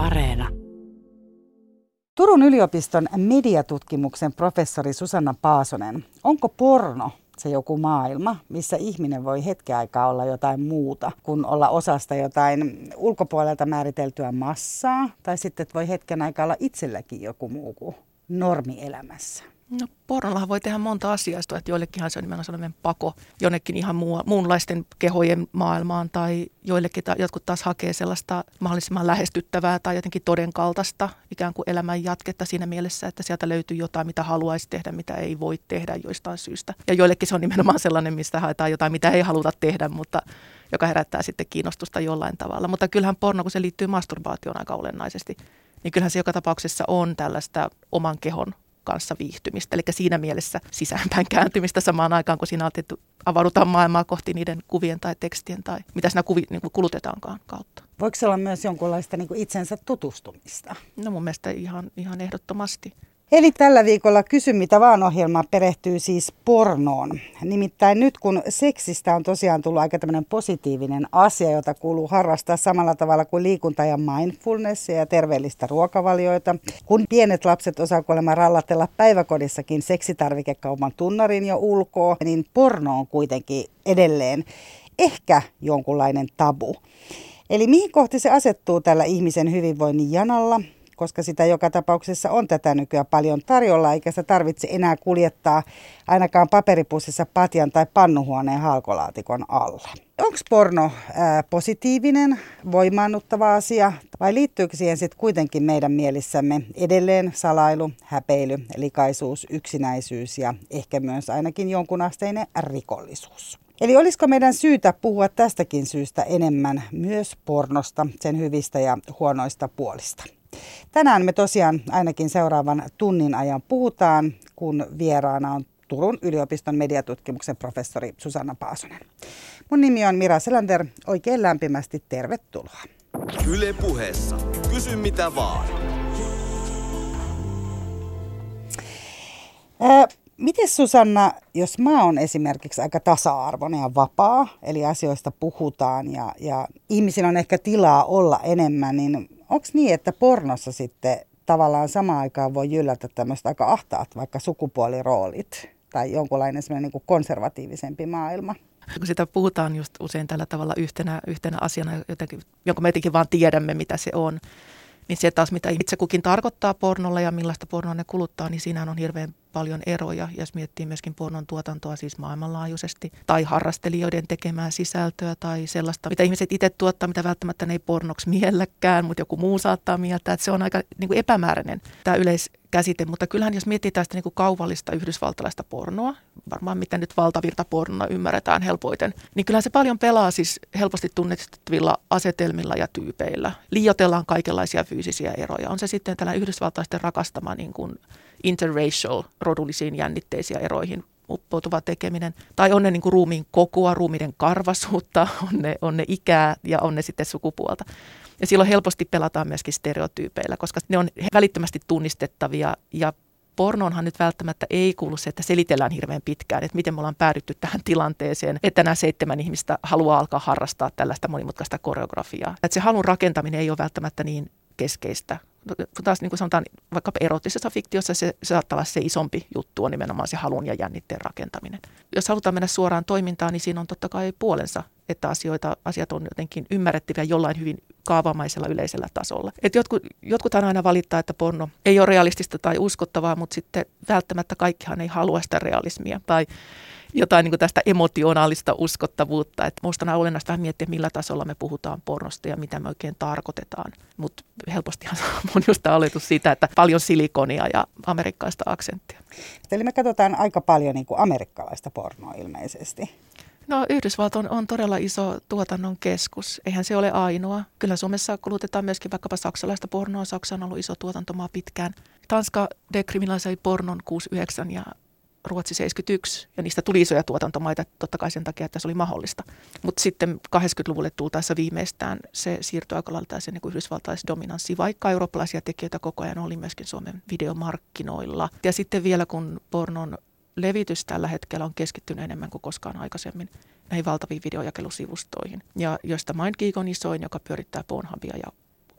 Areena. Turun yliopiston mediatutkimuksen professori Susanna Paasonen. Onko porno se joku maailma, missä ihminen voi hetken aikaa olla jotain muuta kuin olla osasta jotain ulkopuolelta määriteltyä massaa, tai sitten voi hetken aikaa olla itselläkin joku muu kuin normielämässä? No pornollahan voi tehdä monta asiaa, että joillekinhan se on nimenomaan sellainen pako jonnekin ihan muu, muunlaisten kehojen maailmaan tai joillekin ta, jotkut taas hakee sellaista mahdollisimman lähestyttävää tai jotenkin todenkaltaista ikään kuin elämän jatketta siinä mielessä, että sieltä löytyy jotain, mitä haluaisi tehdä, mitä ei voi tehdä joistain syystä. Ja joillekin se on nimenomaan sellainen, mistä haetaan jotain, mitä ei haluta tehdä, mutta joka herättää sitten kiinnostusta jollain tavalla. Mutta kyllähän porno, kun se liittyy masturbaatioon aika olennaisesti, niin kyllähän se joka tapauksessa on tällaista oman kehon kanssa viihtymistä. Eli siinä mielessä sisäänpäin kääntymistä samaan aikaan, kun siinä avaudutaan maailmaa kohti niiden kuvien tai tekstien tai mitä siinä kuvi, niin kuin kulutetaankaan kautta. Voiko se olla myös jonkunlaista niin kuin itsensä tutustumista? No mun mielestä ihan, ihan ehdottomasti. Eli tällä viikolla Kysy mitä vaan ohjelma perehtyy siis pornoon. Nimittäin nyt kun seksistä on tosiaan tullut aika tämmöinen positiivinen asia, jota kuuluu harrastaa samalla tavalla kuin liikunta ja mindfulness ja terveellistä ruokavalioita. Kun pienet lapset osaa kuulemma rallatella päiväkodissakin seksitarvikekaupan tunnarin jo ulkoa, niin porno on kuitenkin edelleen ehkä jonkunlainen tabu. Eli mihin kohti se asettuu tällä ihmisen hyvinvoinnin janalla? Koska sitä joka tapauksessa on tätä nykyään paljon tarjolla, eikä se tarvitse enää kuljettaa ainakaan paperipussissa patjan tai pannuhuoneen halkolaatikon alle. Onko porno ää, positiivinen, voimaannuttava asia vai liittyykö siihen sitten kuitenkin meidän mielissämme edelleen salailu, häpeily, likaisuus, yksinäisyys ja ehkä myös ainakin jonkunasteinen rikollisuus? Eli olisiko meidän syytä puhua tästäkin syystä enemmän myös pornosta, sen hyvistä ja huonoista puolista? Tänään me tosiaan ainakin seuraavan tunnin ajan puhutaan, kun vieraana on Turun yliopiston mediatutkimuksen professori Susanna Paasonen. Mun nimi on Mira Selander. Oikein lämpimästi tervetuloa. Yle puheessa. Kysy mitä vaan. Ää, Miten Susanna, jos mä oon esimerkiksi aika tasa-arvoinen ja vapaa, eli asioista puhutaan ja, ja ihmisillä on ehkä tilaa olla enemmän, niin onko niin, että pornossa sitten tavallaan samaan aikaan voi jyllätä tämmöistä aika ahtaat vaikka sukupuoliroolit tai jonkunlainen semmoinen niin konservatiivisempi maailma? Kun sitä puhutaan just usein tällä tavalla yhtenä, yhtenä asiana, jotenkin, jonka me jotenkin vaan tiedämme, mitä se on, niin se taas, mitä itse kukin tarkoittaa pornolla ja millaista pornoa ne kuluttaa, niin siinä on hirveän paljon eroja. Ja jos miettii myöskin pornon tuotantoa siis maailmanlaajuisesti, tai harrastelijoiden tekemää sisältöä, tai sellaista, mitä ihmiset itse tuottaa, mitä välttämättä ne ei pornoksi mielläkään, mutta joku muu saattaa mieltää, että se on aika niin kuin epämääräinen tämä yleiskäsite. Mutta kyllähän jos miettii tästä niin kuin kaupallista yhdysvaltalaista pornoa, varmaan mitä nyt valtavirta pornoa ymmärretään helpoiten, niin kyllähän se paljon pelaa siis helposti tunnettavilla asetelmilla ja tyypeillä. Liiotellaan kaikenlaisia fyysisiä eroja. On se sitten tällainen yhdysvaltaisten rakastama niin kuin interracial, rodullisiin jännitteisiin eroihin uppoutuva tekeminen. Tai on ne niin kuin ruumiin kokoa, ruumiiden karvasuutta, on ne, on ne ikää ja on ne sitten sukupuolta. Ja silloin helposti pelataan myöskin stereotyypeillä, koska ne on välittömästi tunnistettavia ja pornoonhan nyt välttämättä ei kuulu se, että selitellään hirveän pitkään, että miten me ollaan päädytty tähän tilanteeseen, että nämä seitsemän ihmistä haluaa alkaa harrastaa tällaista monimutkaista koreografiaa. Että se halun rakentaminen ei ole välttämättä niin keskeistä. Taas niin kuin sanotaan, vaikka erottisessa fiktiossa se, se saattaa olla se isompi juttu on nimenomaan se halun ja jännitteen rakentaminen. Jos halutaan mennä suoraan toimintaan, niin siinä on totta kai puolensa, että asioita, asiat on jotenkin ymmärrettäviä jollain hyvin kaavamaisella yleisellä tasolla. Et jotkut, jotkuthan aina valittaa, että porno ei ole realistista tai uskottavaa, mutta sitten välttämättä kaikkihan ei halua sitä realismia. Tai jotain niin kuin tästä emotionaalista uskottavuutta. Että minusta on olennaista miettiä, millä tasolla me puhutaan pornosta ja mitä me oikein tarkoitetaan. Mutta helpostihan on just oletus siitä, että paljon silikonia ja amerikkaista aksenttia. Eli me katsotaan aika paljon niin kuin amerikkalaista pornoa ilmeisesti. No Yhdysvalto on, on todella iso tuotannon keskus. Eihän se ole ainoa. Kyllä Suomessa kulutetaan myöskin vaikkapa saksalaista pornoa. Saksa on ollut iso tuotantomaa pitkään. Tanska dekriminalisoi pornon 69 ja Ruotsi 71, ja niistä tuli isoja tuotantomaita totta kai sen takia, että se oli mahdollista. Mutta sitten 80-luvulle tultaessa viimeistään se siirtyi aika lailla täysin niin yhdysvaltaisdominanssi, vaikka eurooppalaisia tekijöitä koko ajan oli myöskin Suomen videomarkkinoilla. Ja sitten vielä kun pornon levitys tällä hetkellä on keskittynyt enemmän kuin koskaan aikaisemmin näihin valtaviin videojakelusivustoihin, ja joista MindGeek on isoin, joka pyörittää Pornhubia ja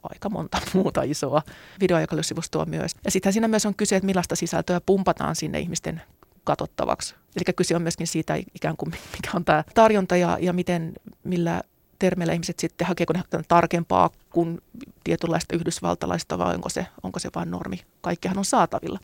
aika monta muuta isoa videojakelusivustoa myös. Ja sitten siinä myös on kyse, että millaista sisältöä pumpataan sinne ihmisten katsottavaksi. Eli kyse on myöskin siitä ikään kuin, mikä on tämä tarjonta ja, ja miten, millä termeillä ihmiset sitten hakeeko ne tarkempaa kuin tietynlaista yhdysvaltalaista vai onko se, onko se vain normi. Kaikkihan on saatavilla.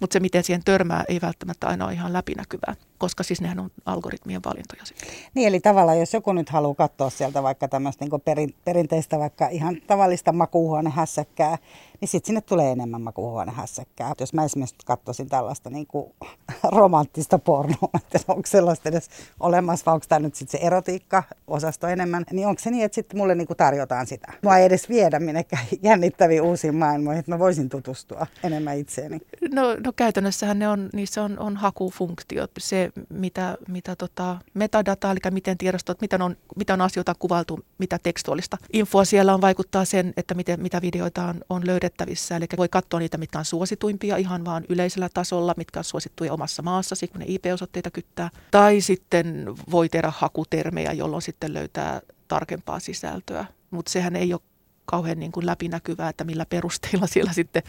Mutta se, miten siihen törmää, ei välttämättä aina ole ihan läpinäkyvää koska siis nehän on algoritmien valintoja sitten. Niin, eli tavallaan jos joku nyt haluaa katsoa sieltä vaikka tämmöistä niin perin, perinteistä, vaikka ihan tavallista makuuhuonehässäkkää, niin sitten sinne tulee enemmän makuuhuonehässäkkää. Jos mä esimerkiksi katsoisin tällaista niin kuin romanttista pornoa, että onko sellaista edes olemassa, vai onko tämä nyt sitten se erotiikka-osasto enemmän, niin onko se niin, että sitten mulle niin kuin tarjotaan sitä? Mua ei edes viedä minnekään jännittäviin uusiin maailmoihin, että mä voisin tutustua enemmän itseeni. No, no käytännössähän ne on, niissä on, on hakufunktiot. Se, mitä, mitä tota metadataa, eli miten tiedostot, miten on, mitä on asioita kuvaltu, mitä tekstuaalista infoa siellä on, vaikuttaa sen, että miten, mitä videoita on, on löydettävissä. Eli voi katsoa niitä, mitkä on suosituimpia ihan vaan yleisellä tasolla, mitkä on suosittuja omassa maassa, kun ne IP-osoitteita kyttää. Tai sitten voi tehdä hakutermejä, jolloin sitten löytää tarkempaa sisältöä. Mutta sehän ei ole kauhean niin kuin läpinäkyvää, että millä perusteilla siellä sitten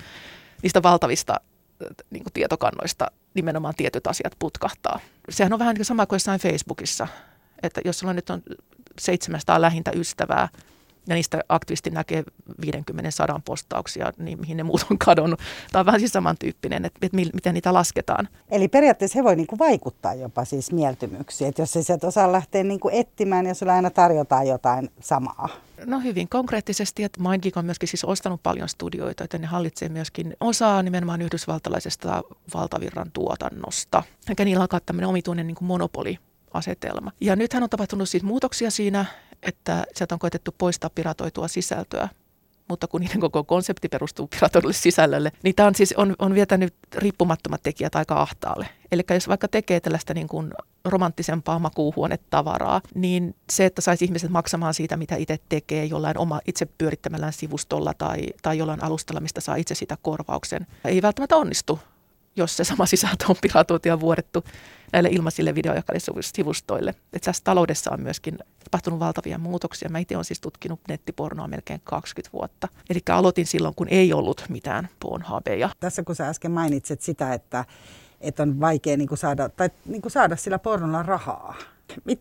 niistä valtavista niin kuin tietokannoista nimenomaan tietyt asiat putkahtaa. Sehän on vähän niin sama kuin jossain Facebookissa, että jos sulla nyt on 700 lähintä ystävää ja niistä aktivisti näkee 50 sadan postauksia, niin mihin ne muut on kadonnut. Tämä on vähän siis samantyyppinen, että, että miten niitä lasketaan. Eli periaatteessa he voi niin kuin vaikuttaa jopa siis mieltymyksiin, että jos ei sieltä osaa lähteä niin kuin etsimään ja sulla aina tarjotaan jotain samaa. No hyvin konkreettisesti, että MindGeek on myöskin siis ostanut paljon studioita, että ne hallitsee myöskin osaa nimenomaan yhdysvaltalaisesta valtavirran tuotannosta. Eikä niillä on tämmöinen omituinen niin kuin monopoli-asetelma. Ja nythän on tapahtunut siis muutoksia siinä, että sieltä on koetettu poistaa piratoitua sisältöä mutta kun niiden koko konsepti perustuu piratoidulle sisällölle, niin tämä on siis on, on vietänyt riippumattomat tekijät aika ahtaalle. Eli jos vaikka tekee tällaista niin kuin romanttisempaa makuuhuonetavaraa, niin se, että saisi ihmiset maksamaan siitä, mitä itse tekee jollain oma itse pyörittämällään sivustolla tai, tai jollain alustalla, mistä saa itse sitä korvauksen, ei välttämättä onnistu jos se sama sisältö on piratoitu ja vuodettu näille ilmaisille videojakalissivustoille. Että tässä taloudessa on myöskin tapahtunut valtavia muutoksia. Mä itse olen siis tutkinut nettipornoa melkein 20 vuotta. Eli aloitin silloin, kun ei ollut mitään pornhubeja. Tässä kun sä äsken mainitsit sitä, että, että on vaikea niin saada, tai niin saada sillä pornolla rahaa,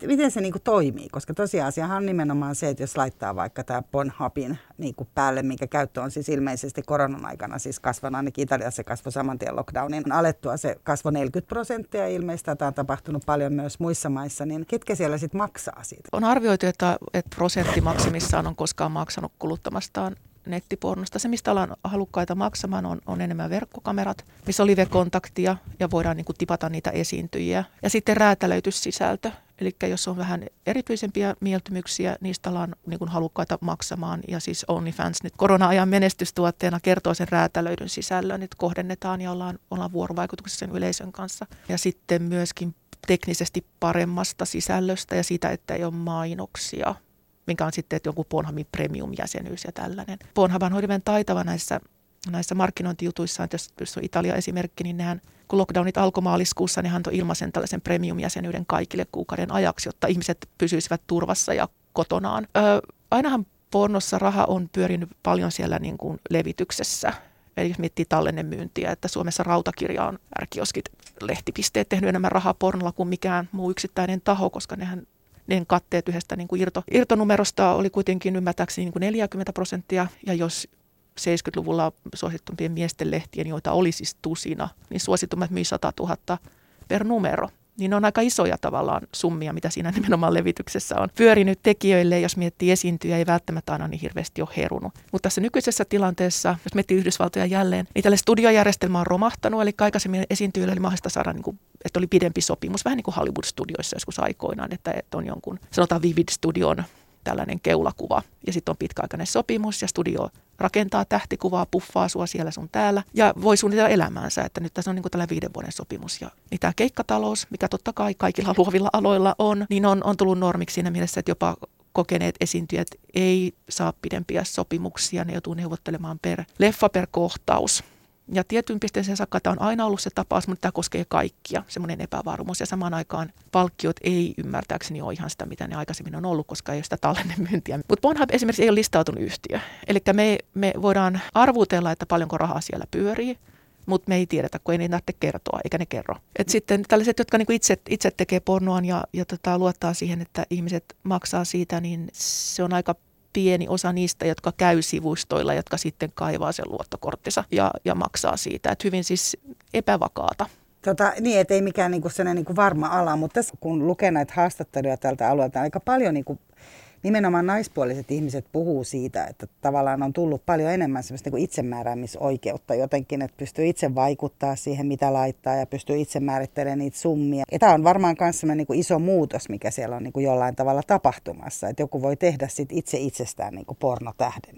miten se niinku toimii? Koska tosiasiahan on nimenomaan se, että jos laittaa vaikka tämä Pornhubin niinku päälle, minkä käyttö on siis ilmeisesti koronan aikana siis kasvanut, ainakin Italiassa kasvoi saman tien lockdownin alettua, se kasvoi 40 prosenttia ilmeisesti, tämä on tapahtunut paljon myös muissa maissa, niin ketkä siellä sitten maksaa siitä? On arvioitu, että, että prosentti maksimissaan on koskaan maksanut kuluttamastaan nettipornosta. Se, mistä ollaan halukkaita maksamaan, on, on enemmän verkkokamerat, missä on live-kontaktia ja voidaan niin kuin, tipata niitä esiintyjiä. Ja sitten räätälöityssisältö. Eli jos on vähän erityisempiä mieltymyksiä, niistä ollaan niin kuin, halukkaita maksamaan. Ja siis OnlyFans nyt korona-ajan menestystuotteena kertoo sen räätälöidyn sisällön, että kohdennetaan ja ollaan, ollaan vuorovaikutuksessa sen yleisön kanssa. Ja sitten myöskin teknisesti paremmasta sisällöstä ja siitä, että ei ole mainoksia minkä on sitten että jonkun Pornhubin premium-jäsenyys ja tällainen. Pornhub on hirveän taitava näissä, näissä markkinointijutuissaan, jos, jos on Italia esimerkki, niin nehän, kun lockdownit alkoi maaliskuussa, ne antoi ilmaisen tällaisen premium-jäsenyyden kaikille kuukauden ajaksi, jotta ihmiset pysyisivät turvassa ja kotonaan. Öö, ainahan pornossa raha on pyörinyt paljon siellä niin kuin levityksessä. Eli jos miettii tallennemyyntiä, että Suomessa rautakirja on ärkioskit, lehtipisteet tehnyt enemmän rahaa pornolla kuin mikään muu yksittäinen taho, koska nehän ne katteet yhdestä niin kuin irto, irtonumerosta oli kuitenkin ymmärtääkseni niin kuin 40 prosenttia, ja jos 70-luvulla suosittumpien miesten lehtien, joita oli siis tusina, niin suositummat myi 100 000 per numero. Niin ne on aika isoja tavallaan summia, mitä siinä nimenomaan levityksessä on pyörinyt tekijöille. Jos miettii esiintyjä, ei välttämättä aina niin hirveästi ole herunut. Mutta tässä nykyisessä tilanteessa, jos miettii Yhdysvaltoja jälleen, niin tälle studiojärjestelmä on romahtanut. Eli aikaisemmin esiintyjille oli mahdollista saada niin kuin että oli pidempi sopimus, vähän niin kuin Hollywood-studioissa joskus aikoinaan, että, että on jonkun, sanotaan Vivid Studion tällainen keulakuva ja sitten on pitkäaikainen sopimus ja studio rakentaa tähtikuvaa, puffaa sua siellä sun täällä ja voi suunnitella elämäänsä, että nyt tässä on niin kuin tällainen viiden vuoden sopimus. Ja niin tämä keikkatalous, mikä totta kai kaikilla luovilla aloilla on, niin on, on tullut normiksi siinä mielessä, että jopa kokeneet esiintyjät ei saa pidempiä sopimuksia, ne joutuu neuvottelemaan per leffa per kohtaus Ja tietyn pisteeseen saakka tämä on aina ollut se tapaus, mutta tämä koskee kaikkia, semmoinen epävarmuus. Ja samaan aikaan palkkiot ei ymmärtääkseni ole ihan sitä, mitä ne aikaisemmin on ollut, koska ei ole sitä tallennemyyntiä. Mutta Pornhub esimerkiksi ei ole listautunut yhtiö. Eli me, me voidaan arvutella, että paljonko rahaa siellä pyörii, mutta me ei tiedetä, kun ei niitä tarvitse kertoa, eikä ne kerro. Et sitten tällaiset, jotka niinku itse, itse tekee pornoa ja, ja tota, luottaa siihen, että ihmiset maksaa siitä, niin se on aika pieni osa niistä, jotka käy sivustoilla, jotka sitten kaivaa sen luottokorttinsa ja, ja maksaa siitä. Et hyvin siis epävakaata. Tota, niin, että ei mikään niinku sellainen niinku varma ala, mutta tässä kun lukee näitä haastatteluja tältä alueelta, aika paljon niinku nimenomaan naispuoliset ihmiset puhuu siitä, että tavallaan on tullut paljon enemmän semmoista niin itsemääräämisoikeutta jotenkin, että pystyy itse vaikuttaa siihen, mitä laittaa ja pystyy itse määrittelemään niitä summia. Ja tämä on varmaan myös semmoinen niin iso muutos, mikä siellä on niin kuin jollain tavalla tapahtumassa, että joku voi tehdä sit itse itsestään niin kuin pornotähden.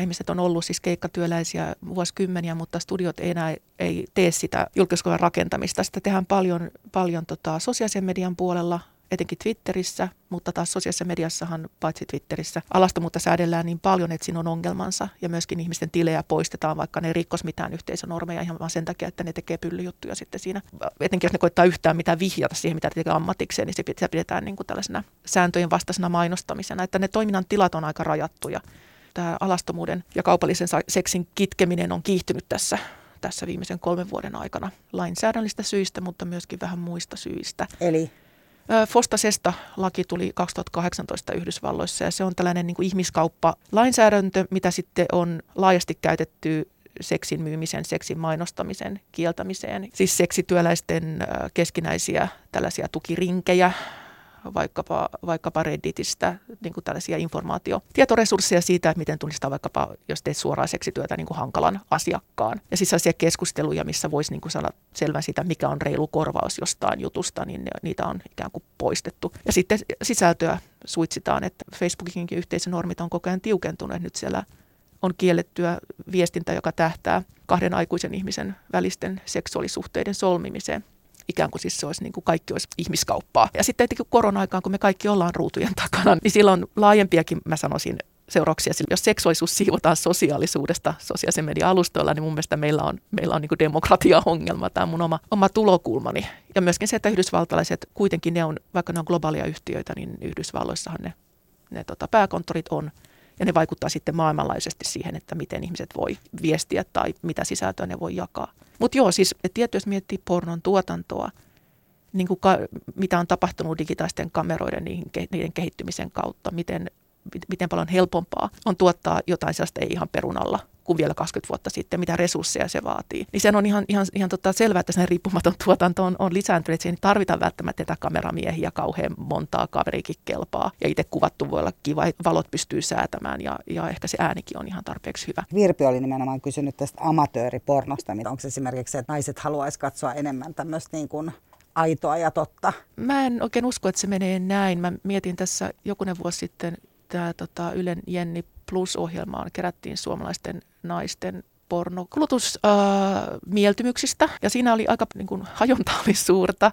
ihmiset on ollut siis keikkatyöläisiä vuosikymmeniä, mutta studiot ei enää ei tee sitä julkiskuvan rakentamista. Sitä tehdään paljon, paljon tota, sosiaalisen median puolella, etenkin Twitterissä, mutta taas sosiaalisessa mediassahan, paitsi Twitterissä, alastomuutta säädellään niin paljon, että siinä on ongelmansa. Ja myöskin ihmisten tilejä poistetaan, vaikka ne ei rikkos mitään yhteisönormeja ihan vaan sen takia, että ne tekee pyllyjuttuja sitten siinä. Etenkin jos ne koittaa yhtään mitään vihjata siihen, mitä tekee ammatikseen, niin se pidetään niin kuin tällaisena sääntöjen vastaisena mainostamisena. Että ne toiminnan tilat on aika rajattuja. Tämä alastomuuden ja kaupallisen seksin kitkeminen on kiihtynyt tässä tässä viimeisen kolmen vuoden aikana lainsäädännöllistä syistä, mutta myöskin vähän muista syistä. Eli Fostasesta-laki tuli 2018 Yhdysvalloissa ja se on tällainen niin kuin ihmiskauppa-lainsäädäntö, mitä sitten on laajasti käytetty seksin myymisen, seksin mainostamisen kieltämiseen. Siis seksityöläisten keskinäisiä tällaisia tukirinkejä vaikkapa, vaikkapa Redditistä niin kuin tällaisia informaatio, tietoresursseja siitä, että miten tunnistaa vaikkapa, jos teet suoraa seksityötä niin kuin hankalan asiakkaan. Ja siis sellaisia keskusteluja, missä voisi niin kuin saada selvän siitä, mikä on reilu korvaus jostain jutusta, niin niitä on ikään kuin poistettu. Ja sitten sisältöä suitsitaan, että Facebookinkin yhteisönormit on koko ajan tiukentuneet. Nyt siellä on kiellettyä viestintä, joka tähtää kahden aikuisen ihmisen välisten seksuaalisuhteiden solmimiseen ikään kuin siis se olisi niin kuin kaikki olisi ihmiskauppaa. Ja sitten korona-aikaan, kun me kaikki ollaan ruutujen takana, niin silloin laajempiakin, mä sanoisin, seurauksia. Jos seksuaalisuus siivotaan sosiaalisuudesta sosiaalisen median alustoilla, niin mun mielestä meillä on, meillä on niin demokratia-ongelma. Tämä on mun oma, oma tulokulmani. Ja myöskin se, että yhdysvaltalaiset, kuitenkin ne on, vaikka ne on globaalia yhtiöitä, niin Yhdysvalloissahan ne, ne tota, pääkonttorit on. Ja ne vaikuttaa sitten maailmanlaajuisesti siihen, että miten ihmiset voi viestiä tai mitä sisältöä ne voi jakaa. Mutta joo, siis tietysti jos miettii pornon tuotantoa, niin kuin ka, mitä on tapahtunut digitaalisten kameroiden niihin, niiden kehittymisen kautta, miten, miten paljon helpompaa on tuottaa jotain sellaista ei ihan perunalla kuin vielä 20 vuotta sitten, mitä resursseja se vaatii. Niin sen on ihan, ihan, ihan tota selvää, että sen riippumaton tuotanto on, on lisääntynyt, että siihen tarvitaan välttämättä tätä kameramiehiä kauhean montaa kaveriikin kelpaa. Ja itse kuvattu voi olla kiva, valot pystyy säätämään ja, ja ehkä se äänikin on ihan tarpeeksi hyvä. Virpi oli nimenomaan kysynyt tästä amatööripornosta. Onko se esimerkiksi se, että naiset haluaisi katsoa enemmän tämmöistä niin kuin aitoa ja totta? Mä en oikein usko, että se menee näin. Mä mietin tässä jokunen vuosi sitten tämä tota, Ylen Jenni Plus-ohjelmaan kerättiin suomalaisten naisten pornokulutusmieltymyksistä. Äh, ja siinä oli aika niin kuin, hajonta oli suurta.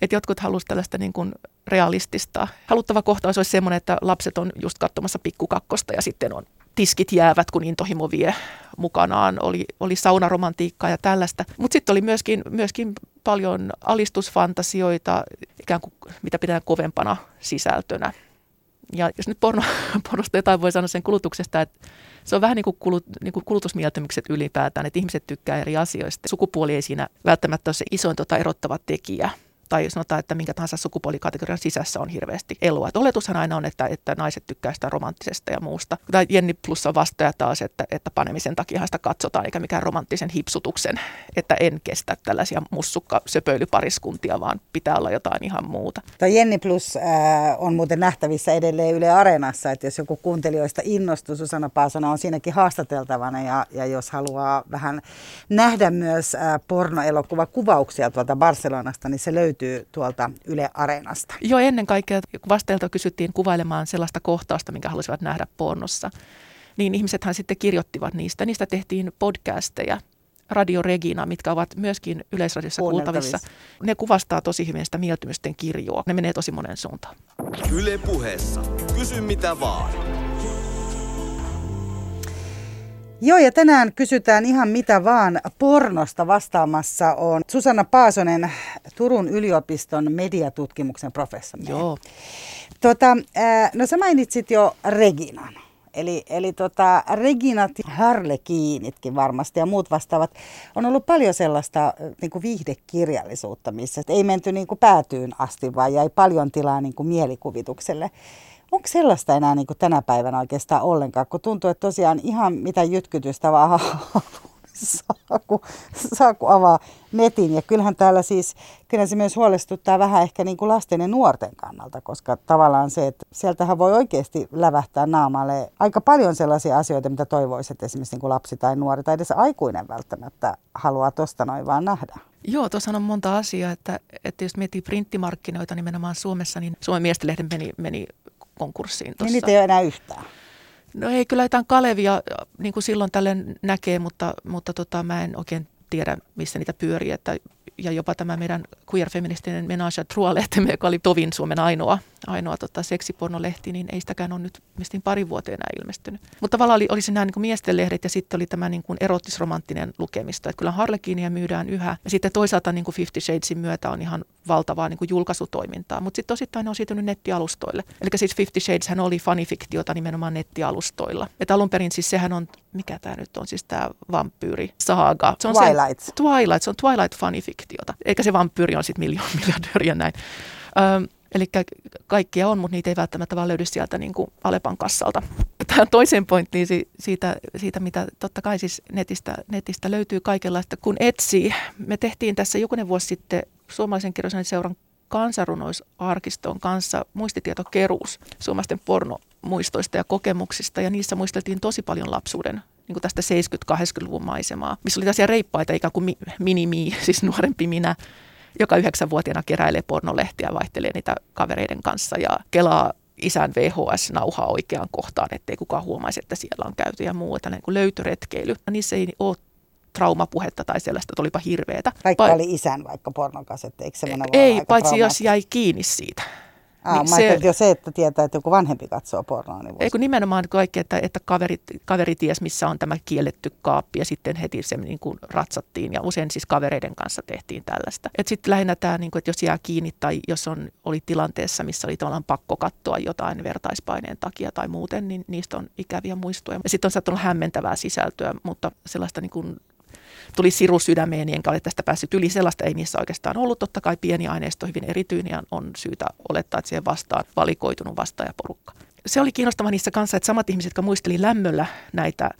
Että jotkut halusivat tällaista niin kuin, realistista. Haluttava kohtaus olisi sellainen, että lapset on just katsomassa pikkukakkosta ja sitten on tiskit jäävät, kun intohimo vie mukanaan. Oli, oli saunaromantiikkaa ja tällaista. Mutta sitten oli myöskin, myöskin paljon alistusfantasioita, ikään kuin mitä pidetään kovempana sisältönä. Ja jos nyt porno, pornosta jotain voi sanoa sen kulutuksesta, että se on vähän niin kuin, kulut, niin kuin kulutusmieltymykset ylipäätään, että ihmiset tykkää eri asioista. Sukupuoli ei siinä välttämättä ole se isoin tota erottava tekijä tai sanotaan, että minkä tahansa sukupuolikategorian sisässä on hirveästi elua. Et oletushan aina on, että, että naiset tykkää sitä romanttisesta ja muusta. Tai Jenni Plussa vastaja taas, että, että panemisen takia sitä katsotaan, eikä mikään romanttisen hipsutuksen, että en kestä tällaisia mussukka-söpöilypariskuntia, vaan pitää olla jotain ihan muuta. Tai Jenni Plus äh, on muuten nähtävissä edelleen Yle Areenassa, että jos joku kuuntelijoista innostuu, Susanna Paasana on siinäkin haastateltavana ja, ja jos haluaa vähän nähdä myös äh, pornoelokuvakuvauksia tuolta Barcelonasta, niin se löytyy löytyy tuolta Yle Areenasta. Joo, ennen kaikkea kun vasteelta kysyttiin kuvailemaan sellaista kohtausta, minkä halusivat nähdä pornossa, niin ihmisethän sitten kirjoittivat niistä. Niistä tehtiin podcasteja, Radio Regina, mitkä ovat myöskin Yleisradiossa kuultavissa. Ne kuvastaa tosi hyvin sitä mieltymysten kirjoa. Ne menee tosi monen suuntaan. Yle puheessa. Kysy mitä vaan. Joo, ja tänään kysytään ihan mitä vaan pornosta vastaamassa on Susanna Paasonen, Turun yliopiston mediatutkimuksen professori. Joo. Tota, no sä mainitsit jo Reginan. Eli, eli tota, Reginat Harlekiinitkin varmasti ja muut vastaavat. On ollut paljon sellaista niin kuin viihdekirjallisuutta, missä ei menty niin kuin päätyyn asti, vaan jäi paljon tilaa niin kuin mielikuvitukselle. Onko sellaista enää niin kuin tänä päivänä oikeastaan ollenkaan, kun tuntuu, että tosiaan ihan mitä jytkytystä vaan saa, kun, saa, kun avaa netin. Ja kyllähän täällä siis, kyllä se myös huolestuttaa vähän ehkä niin kuin lasten ja nuorten kannalta, koska tavallaan se, että sieltähän voi oikeasti lävähtää naamalle aika paljon sellaisia asioita, mitä toivoisit että esimerkiksi niin kuin lapsi tai nuori tai edes aikuinen välttämättä haluaa tuosta noin vaan nähdä. Joo, tuossa on monta asiaa, että, että jos miettii printtimarkkinoita nimenomaan Suomessa, niin Suomen miestenlehden meni, meni konkurssiin. Niin niitä ei ole enää yhtään. No ei, kyllä jotain Kalevia niin kuin silloin tälle näkee, mutta, mutta tota, mä en oikein tiedä, missä niitä pyörii. Että ja jopa tämä meidän queer-feministinen Menage Trois-lehtemme, joka oli tovin Suomen ainoa, ainoa tota, seksipornolehti, niin ei sitäkään ole nyt mistin pari vuoteen enää ilmestynyt. Mutta tavallaan oli, oli nämä niin kuin miesten lehdet ja sitten oli tämä niin kuin erottisromanttinen lukemisto. Että kyllä Harlekinia myydään yhä. Ja sitten toisaalta niin kuin Fifty Shadesin myötä on ihan valtavaa niin kuin julkaisutoimintaa. Mutta sitten osittain ne on siirtynyt nettialustoille. Eli siis Fifty Shades hän oli fanifiktiota nimenomaan nettialustoilla. Että alun perin siis sehän on, mikä tämä nyt on, siis tämä vampyyri saaga. Se on Twilight. Se, Twilight, se on Twilight fanifikti fiktiota. Eikä se vampyyri on sitten miljoon miljardööri ja näin. Eli kaikkia on, mutta niitä ei välttämättä vaan löydy sieltä niin kuin Alepan kassalta. Tähän toiseen pointtiin siitä, siitä, mitä totta kai siis netistä, netistä löytyy kaikenlaista, kun etsii. Me tehtiin tässä jokunen vuosi sitten suomalaisen kirjallisuuden seuran kansanrunoisarkiston kanssa muistitietokeruus suomalaisten pornomuistoista ja kokemuksista, ja niissä muisteltiin tosi paljon lapsuuden niin kuin tästä 70-80-luvun maisemaa, missä oli tällaisia reippaita ikään kuin minimi, siis nuorempi minä, joka yhdeksänvuotiaana keräilee pornolehtiä ja vaihtelee niitä kavereiden kanssa ja kelaa isän VHS-nauhaa oikeaan kohtaan, ettei kukaan huomaisi, että siellä on käyty ja muu, tällainen kuin löytöretkeily. Niissä ei ole traumapuhetta tai sellaista, että olipa hirveetä. Vaikka pa- oli isän vaikka pornokasetti, eikö se Ei, paitsi jos jäi kiinni siitä. Aa, niin se, jo se, että tietää, että joku vanhempi katsoo pornoa. Niin ei kun nimenomaan kaikki, että, että kaveri, kaveri ties, missä on tämä kielletty kaappi ja sitten heti se niin kuin ratsattiin ja usein siis kavereiden kanssa tehtiin tällaista. Sitten lähinnä tämä, niin kuin, että jos jää kiinni tai jos on, oli tilanteessa, missä oli tavallaan pakko katsoa jotain vertaispaineen takia tai muuten, niin niistä on ikäviä muistoja. Ja sitten on saattanut hämmentävää sisältöä, mutta sellaista niin kuin tuli siru sydämeen, enkä ole tästä päässyt yli. Sellaista ei niissä oikeastaan ollut. Totta kai pieni aineisto hyvin erityinen ja on syytä olettaa, että siihen vastaan valikoitunut vastaajaporukka. Se oli kiinnostava niissä kanssa, että samat ihmiset, jotka muisteli lämmöllä näitä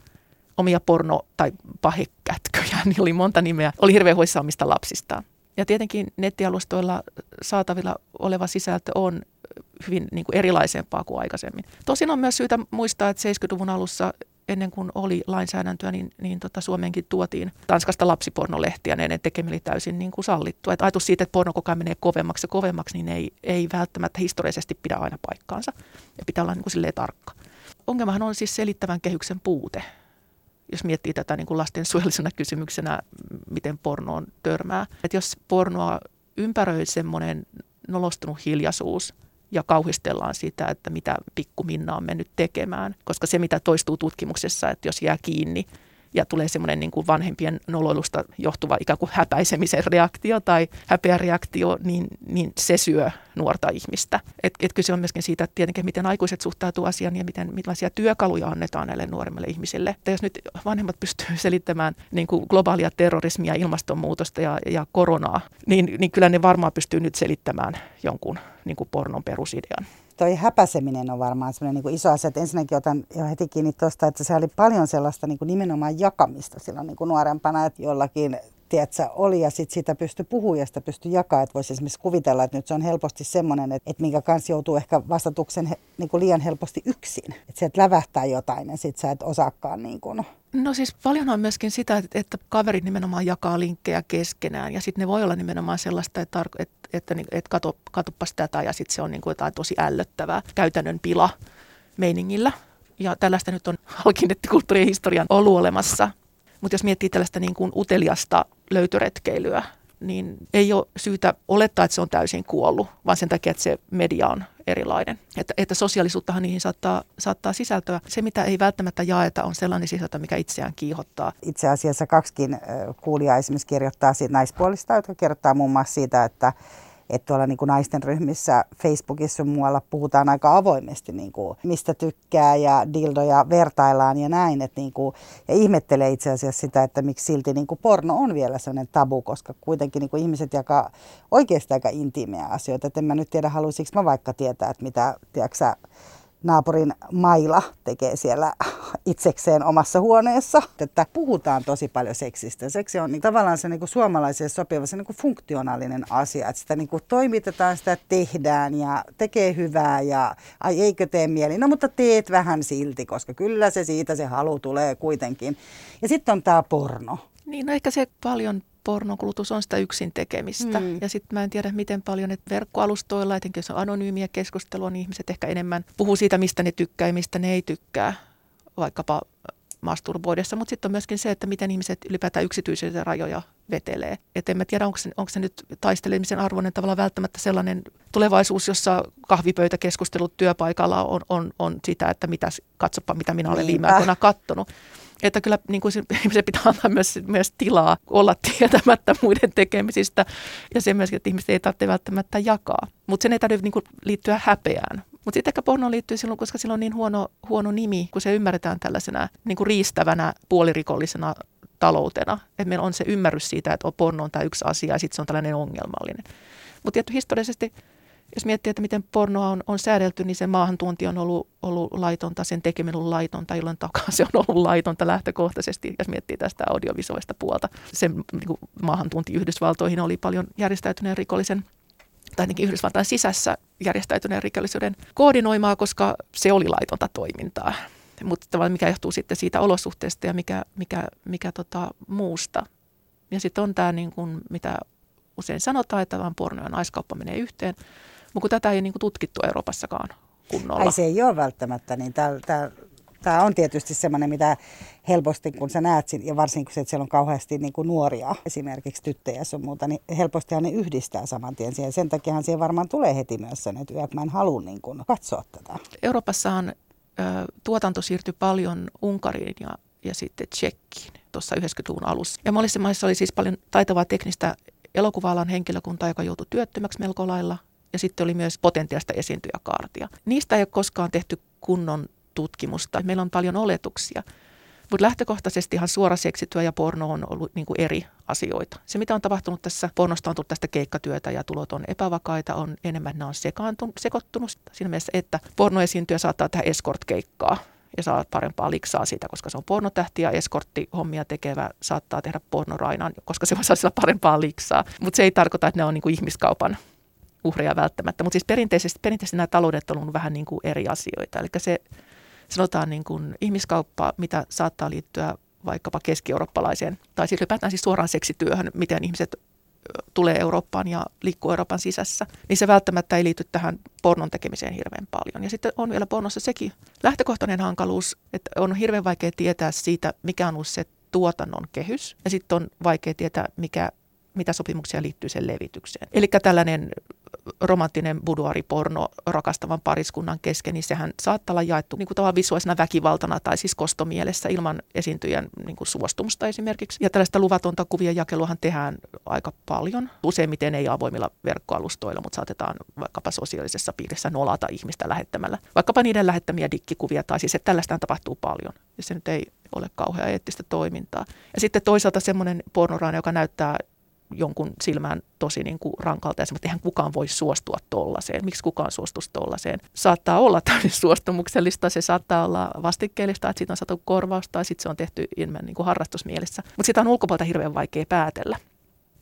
omia porno- tai pahekätköjä, niin oli monta nimeä, oli hirveän huissa omista lapsistaan. Ja tietenkin nettialustoilla saatavilla oleva sisältö on hyvin niin kuin erilaisempaa kuin aikaisemmin. Tosin on myös syytä muistaa, että 70-luvun alussa ennen kuin oli lainsäädäntöä, niin, niin tota Suomeenkin tuotiin Tanskasta lapsipornolehtiä, ne tekeminen täysin niin kuin sallittu. Et ajatus siitä, että porno koko ajan menee kovemmaksi ja kovemmaksi, niin ei, ei välttämättä historiallisesti pidä aina paikkaansa. Ja pitää olla niin kuin tarkka. Ongelmahan on siis selittävän kehyksen puute. Jos miettii tätä niin kuin lastensuojelisena kysymyksenä, miten pornoon törmää. Et jos pornoa ympäröi semmoinen nolostunut hiljaisuus, ja kauhistellaan sitä, että mitä pikku Minna on mennyt tekemään. Koska se, mitä toistuu tutkimuksessa, että jos jää kiinni tulee semmoinen niin kuin vanhempien noloilusta johtuva ikään kuin häpäisemisen reaktio tai häpeäreaktio, niin, niin se syö nuorta ihmistä. Et, et kyse on myöskin siitä, että tietenkin miten aikuiset suhtautuu asiaan ja miten, millaisia työkaluja annetaan näille nuoremmille ihmisille. Että jos nyt vanhemmat pystyy selittämään niin kuin globaalia terrorismia, ilmastonmuutosta ja, ja koronaa, niin, niin kyllä ne varmaan pystyy nyt selittämään jonkun niin kuin pornon perusidean toi häpäseminen on varmaan semmoinen niin iso asia. Että ensinnäkin otan jo heti kiinni tuosta, että se oli paljon sellaista niin kuin nimenomaan jakamista silloin niin kuin nuorempana, että jollakin tiedätkö, oli ja sitten sitä pystyi puhumaan ja sitä pystyi jakamaan. Että voisi esimerkiksi kuvitella, että nyt se on helposti semmoinen, että, että minkä kanssa joutuu ehkä vastatuksen he, niin kuin liian helposti yksin. Että sieltä lävähtää jotain ja sitten sä et osaakaan niin kuin, No siis paljon on myöskin sitä, että kaverit nimenomaan jakaa linkkejä keskenään ja sitten ne voi olla nimenomaan sellaista, että, että, että, että kato, katopas tätä ja sitten se on niin kuin jotain tosi ällöttävää käytännön pila meiningillä. Ja tällaista nyt on halkinnettikulttuurien historian ollut olemassa. Mutta jos miettii tällaista niin kuin uteliasta löytöretkeilyä, niin ei ole syytä olettaa, että se on täysin kuollut, vaan sen takia, että se media on erilainen. Että, että sosiaalisuuttahan niihin saattaa, saattaa sisältöä. Se, mitä ei välttämättä jaeta, on sellainen sisältö, mikä itseään kiihottaa. Itse asiassa kaksikin kuulijaa esimerkiksi kirjoittaa siitä naispuolista, jotka kirjoittaa muun muassa siitä, että että tuolla niin kuin naisten ryhmissä Facebookissa ja muualla puhutaan aika avoimesti, niin kuin, mistä tykkää ja dildoja vertaillaan ja näin. Että niin kuin, ja ihmettelee itse asiassa sitä, että miksi silti niin kuin porno on vielä sellainen tabu, koska kuitenkin niin kuin ihmiset jakaa oikeasti aika intiimejä asioita. Että en mä nyt tiedä, haluaisinko mä vaikka tietää, että mitä, tiedätkö naapurin Maila tekee siellä itsekseen omassa huoneessa. Että puhutaan tosi paljon seksistä. Seksi on niin, tavallaan se niin kuin suomalaiselle sopiva se niin funktionaalinen asia. Että sitä niin toimitetaan, sitä tehdään ja tekee hyvää ja ai eikö tee mieli. No mutta teet vähän silti, koska kyllä se siitä se halu tulee kuitenkin. Ja sitten on tämä porno. Niin, no ehkä se paljon pornokulutus on sitä yksin tekemistä. Mm. Ja sitten mä en tiedä, miten paljon että verkkoalustoilla, etenkin jos on anonyymiä keskustelua, niin ihmiset ehkä enemmän puhuu siitä, mistä ne tykkää ja mistä ne ei tykkää, vaikkapa masturboidessa. Mutta sitten on myöskin se, että miten ihmiset ylipäätään yksityisiä rajoja vetelee. Et en mä tiedä, onko se, onko se nyt taistelemisen arvoinen tavalla välttämättä sellainen tulevaisuus, jossa kahvipöytäkeskustelut työpaikalla on, on, on sitä, että mitä, katsopa mitä minä olen Niinpä. viime aikoina kattonut. Että kyllä niin kuin se, se pitää antaa myös, myös tilaa olla tietämättä muiden tekemisistä ja se myöskin, että ihmiset ei tarvitse välttämättä jakaa. Mutta sen ei tarvitse niin kuin liittyä häpeään. Mutta sitten ehkä porno liittyy silloin, koska sillä on niin huono, huono nimi, kun se ymmärretään tällaisena niin kuin riistävänä puolirikollisena taloutena. Että meillä on se ymmärrys siitä, että porno on tämä yksi asia ja sitten se on tällainen ongelmallinen. Mutta tietysti historiallisesti jos miettii, että miten pornoa on, on säädelty, niin se maahantuonti on ollut, ollut laitonta, sen tekeminen on ollut laitonta, jolloin takaa se on ollut laitonta lähtökohtaisesti, jos miettii tästä audiovisuaalista puolta. Se niin maahantuonti Yhdysvaltoihin oli paljon järjestäytyneen rikollisen tai ainakin Yhdysvaltain sisässä järjestäytyneen rikollisuuden koordinoimaa, koska se oli laitonta toimintaa. Mutta tavallaan mikä johtuu sitten siitä olosuhteesta ja mikä, mikä, mikä tota, muusta. Ja sitten on tämä, niin kuin, mitä usein sanotaan, että vaan porno ja naiskauppa menee yhteen. Mutta tätä ei niin kuin tutkittu Euroopassakaan kunnolla. Ai se ei ole välttämättä, niin tämä on tietysti semmoinen, mitä helposti kun sä näet, ja varsinkin kun että siellä on kauheasti niin kuin nuoria, esimerkiksi tyttöjä ja muuta, niin helpostihan ne yhdistää saman tien siihen. Sen takiahan siihen varmaan tulee heti myös sen, että mä en halua niin kuin katsoa tätä. Euroopassahan ö, tuotanto siirtyi paljon Unkariin ja, ja sitten Tsekkiin tuossa 90-luvun alussa. Ja monissa maissa oli siis paljon taitavaa teknistä elokuva henkilökuntaa, joka joutui työttömäksi melko lailla ja sitten oli myös potentiaalista esiintyjäkaartia. Niistä ei ole koskaan tehty kunnon tutkimusta. Meillä on paljon oletuksia. Mutta lähtökohtaisesti ihan suora seksityö ja porno on ollut niin eri asioita. Se, mitä on tapahtunut tässä, pornosta on tullut tästä keikkatyötä ja tulot on epävakaita, on enemmän ne on sekoittunut siinä mielessä, että pornoesiintyjä saattaa tehdä escort-keikkaa ja saa parempaa liksaa siitä, koska se on pornotähti ja eskorttihommia tekevä saattaa tehdä pornorainan, koska se voi saada parempaa liksaa. Mutta se ei tarkoita, että ne on niin kuin ihmiskaupan uhreja välttämättä. Mutta siis perinteisesti, perinteisesti nämä taloudet on ollut vähän niin kuin eri asioita. Eli se sanotaan niin kuin ihmiskauppa, mitä saattaa liittyä vaikkapa keski-eurooppalaiseen, tai siis ylipäätään siis suoraan seksityöhön, miten ihmiset tulee Eurooppaan ja liikkuu Euroopan sisässä, niin se välttämättä ei liity tähän pornon tekemiseen hirveän paljon. Ja sitten on vielä pornossa sekin lähtökohtainen hankaluus, että on hirveän vaikea tietää siitä, mikä on ollut se tuotannon kehys, ja sitten on vaikea tietää, mikä, mitä sopimuksia liittyy sen levitykseen. Eli tällainen romanttinen buduariporno rakastavan pariskunnan kesken, niin sehän saattaa olla jaettu niin kuin tavallaan visuaalisena väkivaltana tai siis kostomielessä ilman esiintyjän niin kuin suostumusta esimerkiksi. Ja tällaista luvatonta kuvien jakeluahan tehdään aika paljon. Useimmiten ei avoimilla verkkoalustoilla, mutta saatetaan vaikkapa sosiaalisessa piirissä nolata ihmistä lähettämällä. Vaikkapa niiden lähettämiä dikkikuvia tai siis, että tällaista tapahtuu paljon. Ja se nyt ei ole kauhean eettistä toimintaa. Ja sitten toisaalta semmoinen pornoraina, joka näyttää jonkun silmään tosi niin kuin rankalta ja semmoista, että eihän kukaan voi suostua tollaiseen. Miksi kukaan suostuisi tollaiseen? Saattaa olla täysin suostumuksellista, se saattaa olla vastikkeellista, että siitä on saatu korvausta tai sitten se on tehty ilman niin kuin harrastusmielessä. Mutta sitä on ulkopuolelta hirveän vaikea päätellä.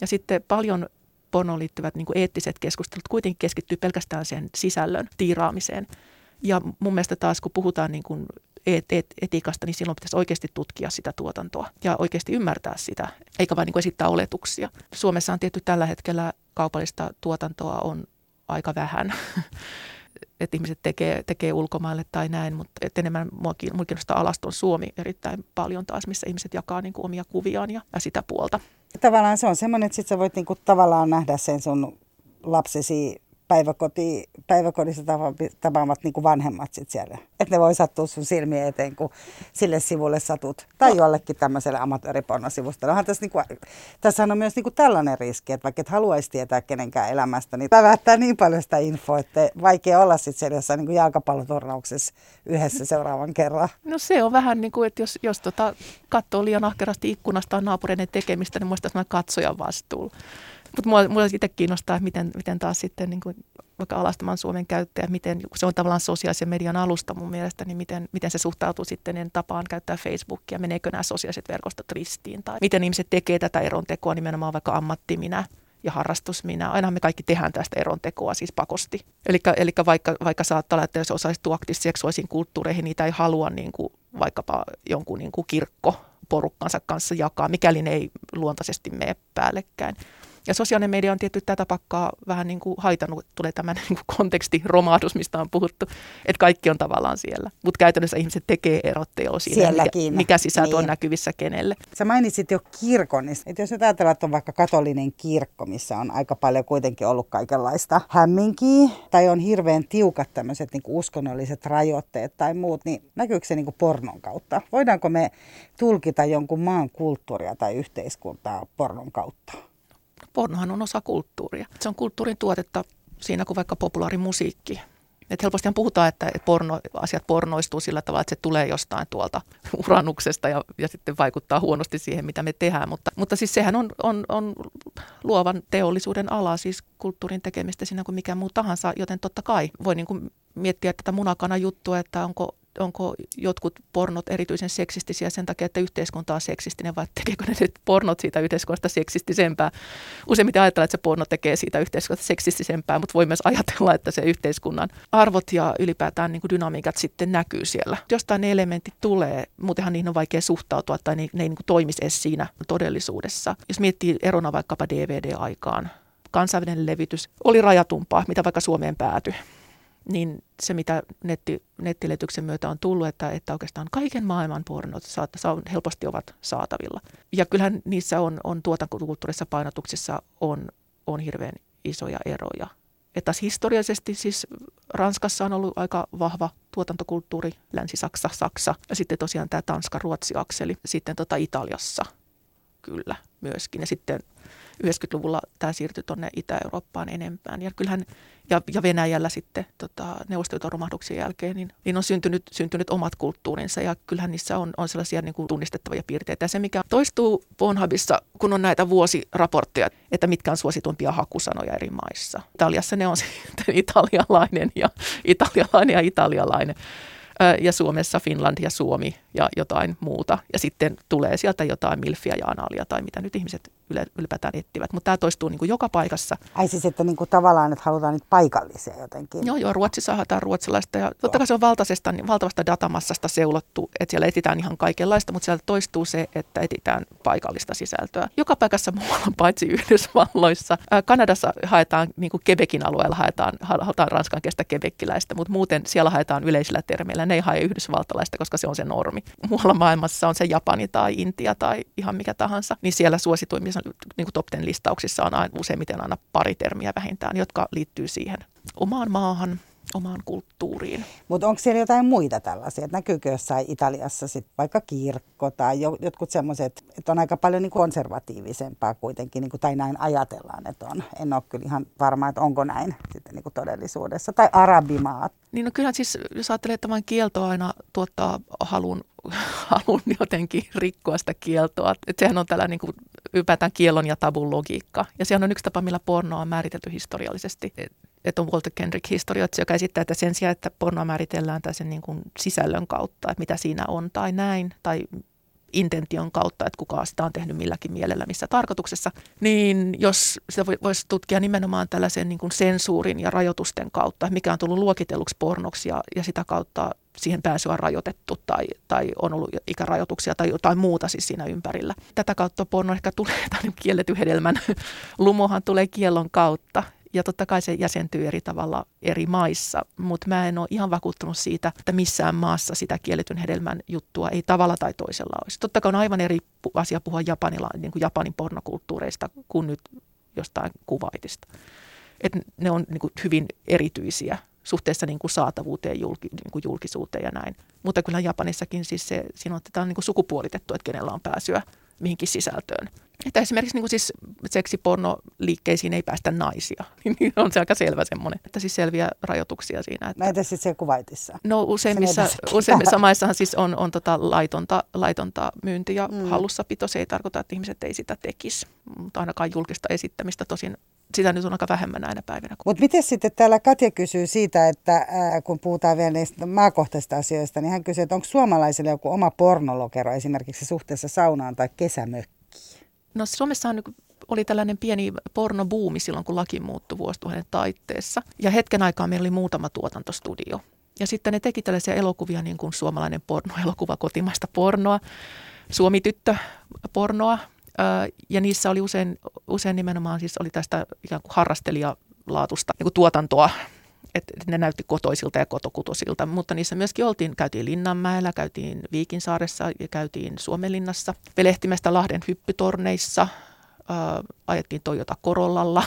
Ja sitten paljon pornoon liittyvät niin kuin eettiset keskustelut kuitenkin keskittyy pelkästään sen sisällön tiiraamiseen. Ja mun mielestä taas, kun puhutaan niin kuin et, et, etiikasta, niin silloin pitäisi oikeasti tutkia sitä tuotantoa ja oikeasti ymmärtää sitä, eikä vain niin kuin esittää oletuksia. Suomessa on tietty tällä hetkellä kaupallista tuotantoa on aika vähän. että ihmiset tekee, tekee ulkomaille tai näin, mutta et enemmän mua kiinnostaa alaston Suomi erittäin paljon taas, missä ihmiset jakaa niin omia kuviaan ja, ja sitä puolta. Tavallaan se on semmoinen, että sit sä voit niin kuin tavallaan nähdä sen sun lapsesi päiväkoti, päiväkodissa tapaamat niin kuin vanhemmat sit siellä. Että ne voi sattua sun silmien eteen, kun sille sivulle satut. Tai jollekin tämmöiselle amatööripornosivustolle. Onhan tässä, niin kuin, tässä on myös niin kuin tällainen riski, että vaikka et haluaisi tietää kenenkään elämästä, niin päivättää niin paljon sitä infoa, että vaikea olla sitten siellä jossain niin jalkapallotornauksessa yhdessä seuraavan kerran. No se on vähän niin kuin, että jos, jos tota, katsoo liian ahkerasti ikkunasta naapureiden tekemistä, niin muista katsojan vastuulla. Mutta mua, mua itse kiinnostaa, että miten, miten taas sitten niin kuin vaikka alastaman Suomen käyttäjä, miten se on tavallaan sosiaalisen median alusta mun mielestä, niin miten, miten se suhtautuu sitten en tapaan käyttää Facebookia, meneekö nämä sosiaaliset verkostot ristiin tai miten ihmiset tekee tätä erontekoa nimenomaan vaikka ammatti minä ja harrastus minä. Aina me kaikki tehdään tästä erontekoa siis pakosti. Eli vaikka, vaikka saattaa olla, että jos osallistuu aktiivisesti seksuaalisiin kulttuureihin, niitä ei halua niin kuin, vaikkapa jonkun niin kuin kirkko porukkansa kanssa jakaa, mikäli ne ei luontaisesti mene päällekkäin. Ja sosiaalinen media on tietty tätä pakkaa vähän niin kuin haitannut, tulee tämä niin kuin kontekstiromahdus, mistä on puhuttu, että kaikki on tavallaan siellä. Mutta käytännössä ihmiset tekee erotteja siinä, mikä, mikä sisältö niin. on näkyvissä kenelle. Sä mainitsit jo kirkon, niin että jos nyt ajatellaan, että on vaikka katolinen kirkko, missä on aika paljon kuitenkin ollut kaikenlaista hämminkiä, tai on hirveän tiukat tämmöiset niin uskonnolliset rajoitteet tai muut, niin näkyykö se niin kuin pornon kautta? Voidaanko me tulkita jonkun maan kulttuuria tai yhteiskuntaa pornon kautta? Pornohan on osa kulttuuria. Se on kulttuurin tuotetta siinä kuin vaikka populaarimusiikki. Et helposti puhutaan, että porno, asiat pornoistuu sillä tavalla, että se tulee jostain tuolta uranuksesta ja, ja sitten vaikuttaa huonosti siihen, mitä me tehdään. Mutta, mutta siis sehän on, on, on luovan teollisuuden ala, siis kulttuurin tekemistä siinä kuin mikä muu tahansa, joten totta kai voi niin kuin miettiä tätä munakana juttua, että onko onko jotkut pornot erityisen seksistisiä sen takia, että yhteiskunta on seksistinen, vai tekeekö ne nyt pornot siitä yhteiskunnasta seksistisempää? Useimmiten ajatellaan, että se porno tekee siitä yhteiskunnasta seksistisempää, mutta voi myös ajatella, että se yhteiskunnan arvot ja ylipäätään niin kuin dynamiikat sitten näkyy siellä. Jostain ne elementit tulee, muutenhan niihin on vaikea suhtautua tai ne, ne ei niin kuin toimisi edes siinä todellisuudessa. Jos miettii erona vaikkapa DVD-aikaan, kansainvälinen levitys oli rajatumpaa, mitä vaikka Suomeen päätyi niin se, mitä netti, nettiletyksen myötä on tullut, että, että oikeastaan kaiken maailman pornot saat, saa, helposti ovat saatavilla. Ja kyllähän niissä on, on tuotantokulttuurissa painotuksessa on, on hirveän isoja eroja. Että historiallisesti siis Ranskassa on ollut aika vahva tuotantokulttuuri, Länsi-Saksa, Saksa ja sitten tosiaan tämä Tanska-Ruotsi-akseli. Sitten tota Italiassa kyllä myöskin ja sitten 90-luvulla tämä siirtyi tuonne Itä-Eurooppaan enempään. Ja kyllähän ja, ja Venäjällä sitten tota, neuvostoliiton romahduksen jälkeen, niin, niin on syntynyt, syntynyt omat kulttuurinsa ja kyllähän niissä on, on sellaisia niin kuin tunnistettavia piirteitä. Ja se, mikä toistuu Pornhubissa, kun on näitä vuosiraportteja, että mitkä on suositumpia hakusanoja eri maissa. Italiassa ne on sitten italialainen ja italialainen ja italialainen ja Suomessa Finland ja Suomi ja jotain muuta. Ja sitten tulee sieltä jotain milfiä ja analia tai mitä nyt ihmiset ylipäätään etsivät. Mutta tämä toistuu niin kuin joka paikassa. Ai siis, että niin kuin tavallaan, että halutaan niitä paikallisia jotenkin. Joo, joo, Ruotsissa haetaan ruotsalaista ja totta kai se on valtaisesta, niin valtavasta datamassasta seulottu, että siellä etsitään ihan kaikenlaista, mutta siellä toistuu se, että etsitään paikallista sisältöä. Joka paikassa muualla paitsi Yhdysvalloissa. Kanadassa haetaan, niin kuin Quebecin alueella haetaan, haetaan ranskan kestä kebekkiläistä, mutta muuten siellä haetaan yleisillä termeillä. Ne ei hae yhdysvaltalaista, koska se on se normi. Muualla maailmassa on se Japani tai Intia tai ihan mikä tahansa, niin siellä suosituimmissa niin kuin top ten listauksissa on aina, useimmiten aina pari termiä vähintään, jotka liittyy siihen omaan maahan, omaan kulttuuriin. Mutta onko siellä jotain muita tällaisia? Et näkyykö jossain Italiassa sit vaikka kirkko tai jotkut semmoiset, että on aika paljon niin konservatiivisempaa kuitenkin, niin kuin, tai näin ajatellaan, että on. En ole kyllä ihan varma, että onko näin sitten niin kuin todellisuudessa. Tai arabimaat. Niin no kyllähän siis, jos ajattelee, että vain kielto aina tuottaa halun, halun jotenkin rikkoa sitä kieltoa. Että sehän on tällä niin kuin ylipäätään kielon ja tabun logiikka. Ja sehän on yksi tapa, millä porno on määritelty historiallisesti että on Walter Kendrick historioitsija, joka esittää, että sen sijaan, että pornoa määritellään sen niin kuin sisällön kautta, että mitä siinä on tai näin, tai intention kautta, että kuka sitä on tehnyt milläkin mielellä, missä tarkoituksessa, niin jos sitä voisi tutkia nimenomaan tällaisen niin kuin sensuurin ja rajoitusten kautta, mikä on tullut luokitelluksi pornoksi ja, ja sitä kautta siihen pääsyä rajoitettu tai, tai on ollut ikärajoituksia tai jotain muuta siis siinä ympärillä. Tätä kautta porno ehkä tulee, tai kielletty hedelmän lumohan tulee kiellon kautta ja totta kai se jäsentyy eri tavalla eri maissa, mutta mä en ole ihan vakuuttunut siitä, että missään maassa sitä kielletyn hedelmän juttua ei tavalla tai toisella olisi. Totta kai on aivan eri asia puhua Japanilla, niin kuin Japanin pornokulttuureista kuin nyt jostain kuvaitista. että ne on niin kuin hyvin erityisiä suhteessa niin kuin saatavuuteen, julki, niin kuin julkisuuteen ja näin. Mutta kyllä Japanissakin siis se, siinä on, että on niin kuin sukupuolitettu, että kenellä on pääsyä mihinkin sisältöön. Että esimerkiksi niin kuin siis seksipornoliikkeisiin ei päästä naisia, niin on se aika selvä semmoinen, että siis selviä rajoituksia siinä. Että... Näitä sitten se kuvaitissa? No useimmissa, useimmissa maissahan siis on, on tota laitonta, laitonta myynti ja mm. hallussapito. Se ei tarkoita, että ihmiset ei sitä tekisi, mutta ainakaan julkista esittämistä tosin sitä nyt on aika vähemmän näinä päivinä. Mutta miten sitten täällä Katja kysyy siitä, että ää, kun puhutaan vielä niistä maakohtaisista asioista, niin hän kysyy, että onko suomalaisille joku oma pornolokero esimerkiksi suhteessa saunaan tai kesämökkiin? No Suomessahan oli tällainen pieni pornobuumi silloin, kun laki muuttui vuosituhannen taitteessa. Ja hetken aikaa meillä oli muutama tuotantostudio. Ja sitten ne teki tällaisia elokuvia niin kuin suomalainen porno-elokuva, kotimaista pornoa, Suomi-tyttö-pornoa. Ja niissä oli usein, usein nimenomaan siis oli tästä ikään kuin harrastelijalaatusta niin kuin tuotantoa että ne näytti kotoisilta ja kotokutosilta, mutta niissä myöskin oltiin, käytiin Linnanmäellä, käytiin Viikinsaaressa ja käytiin Suomenlinnassa, Velehtimestä Lahden hyppytorneissa, ää, ajettiin Toyota Korollalla,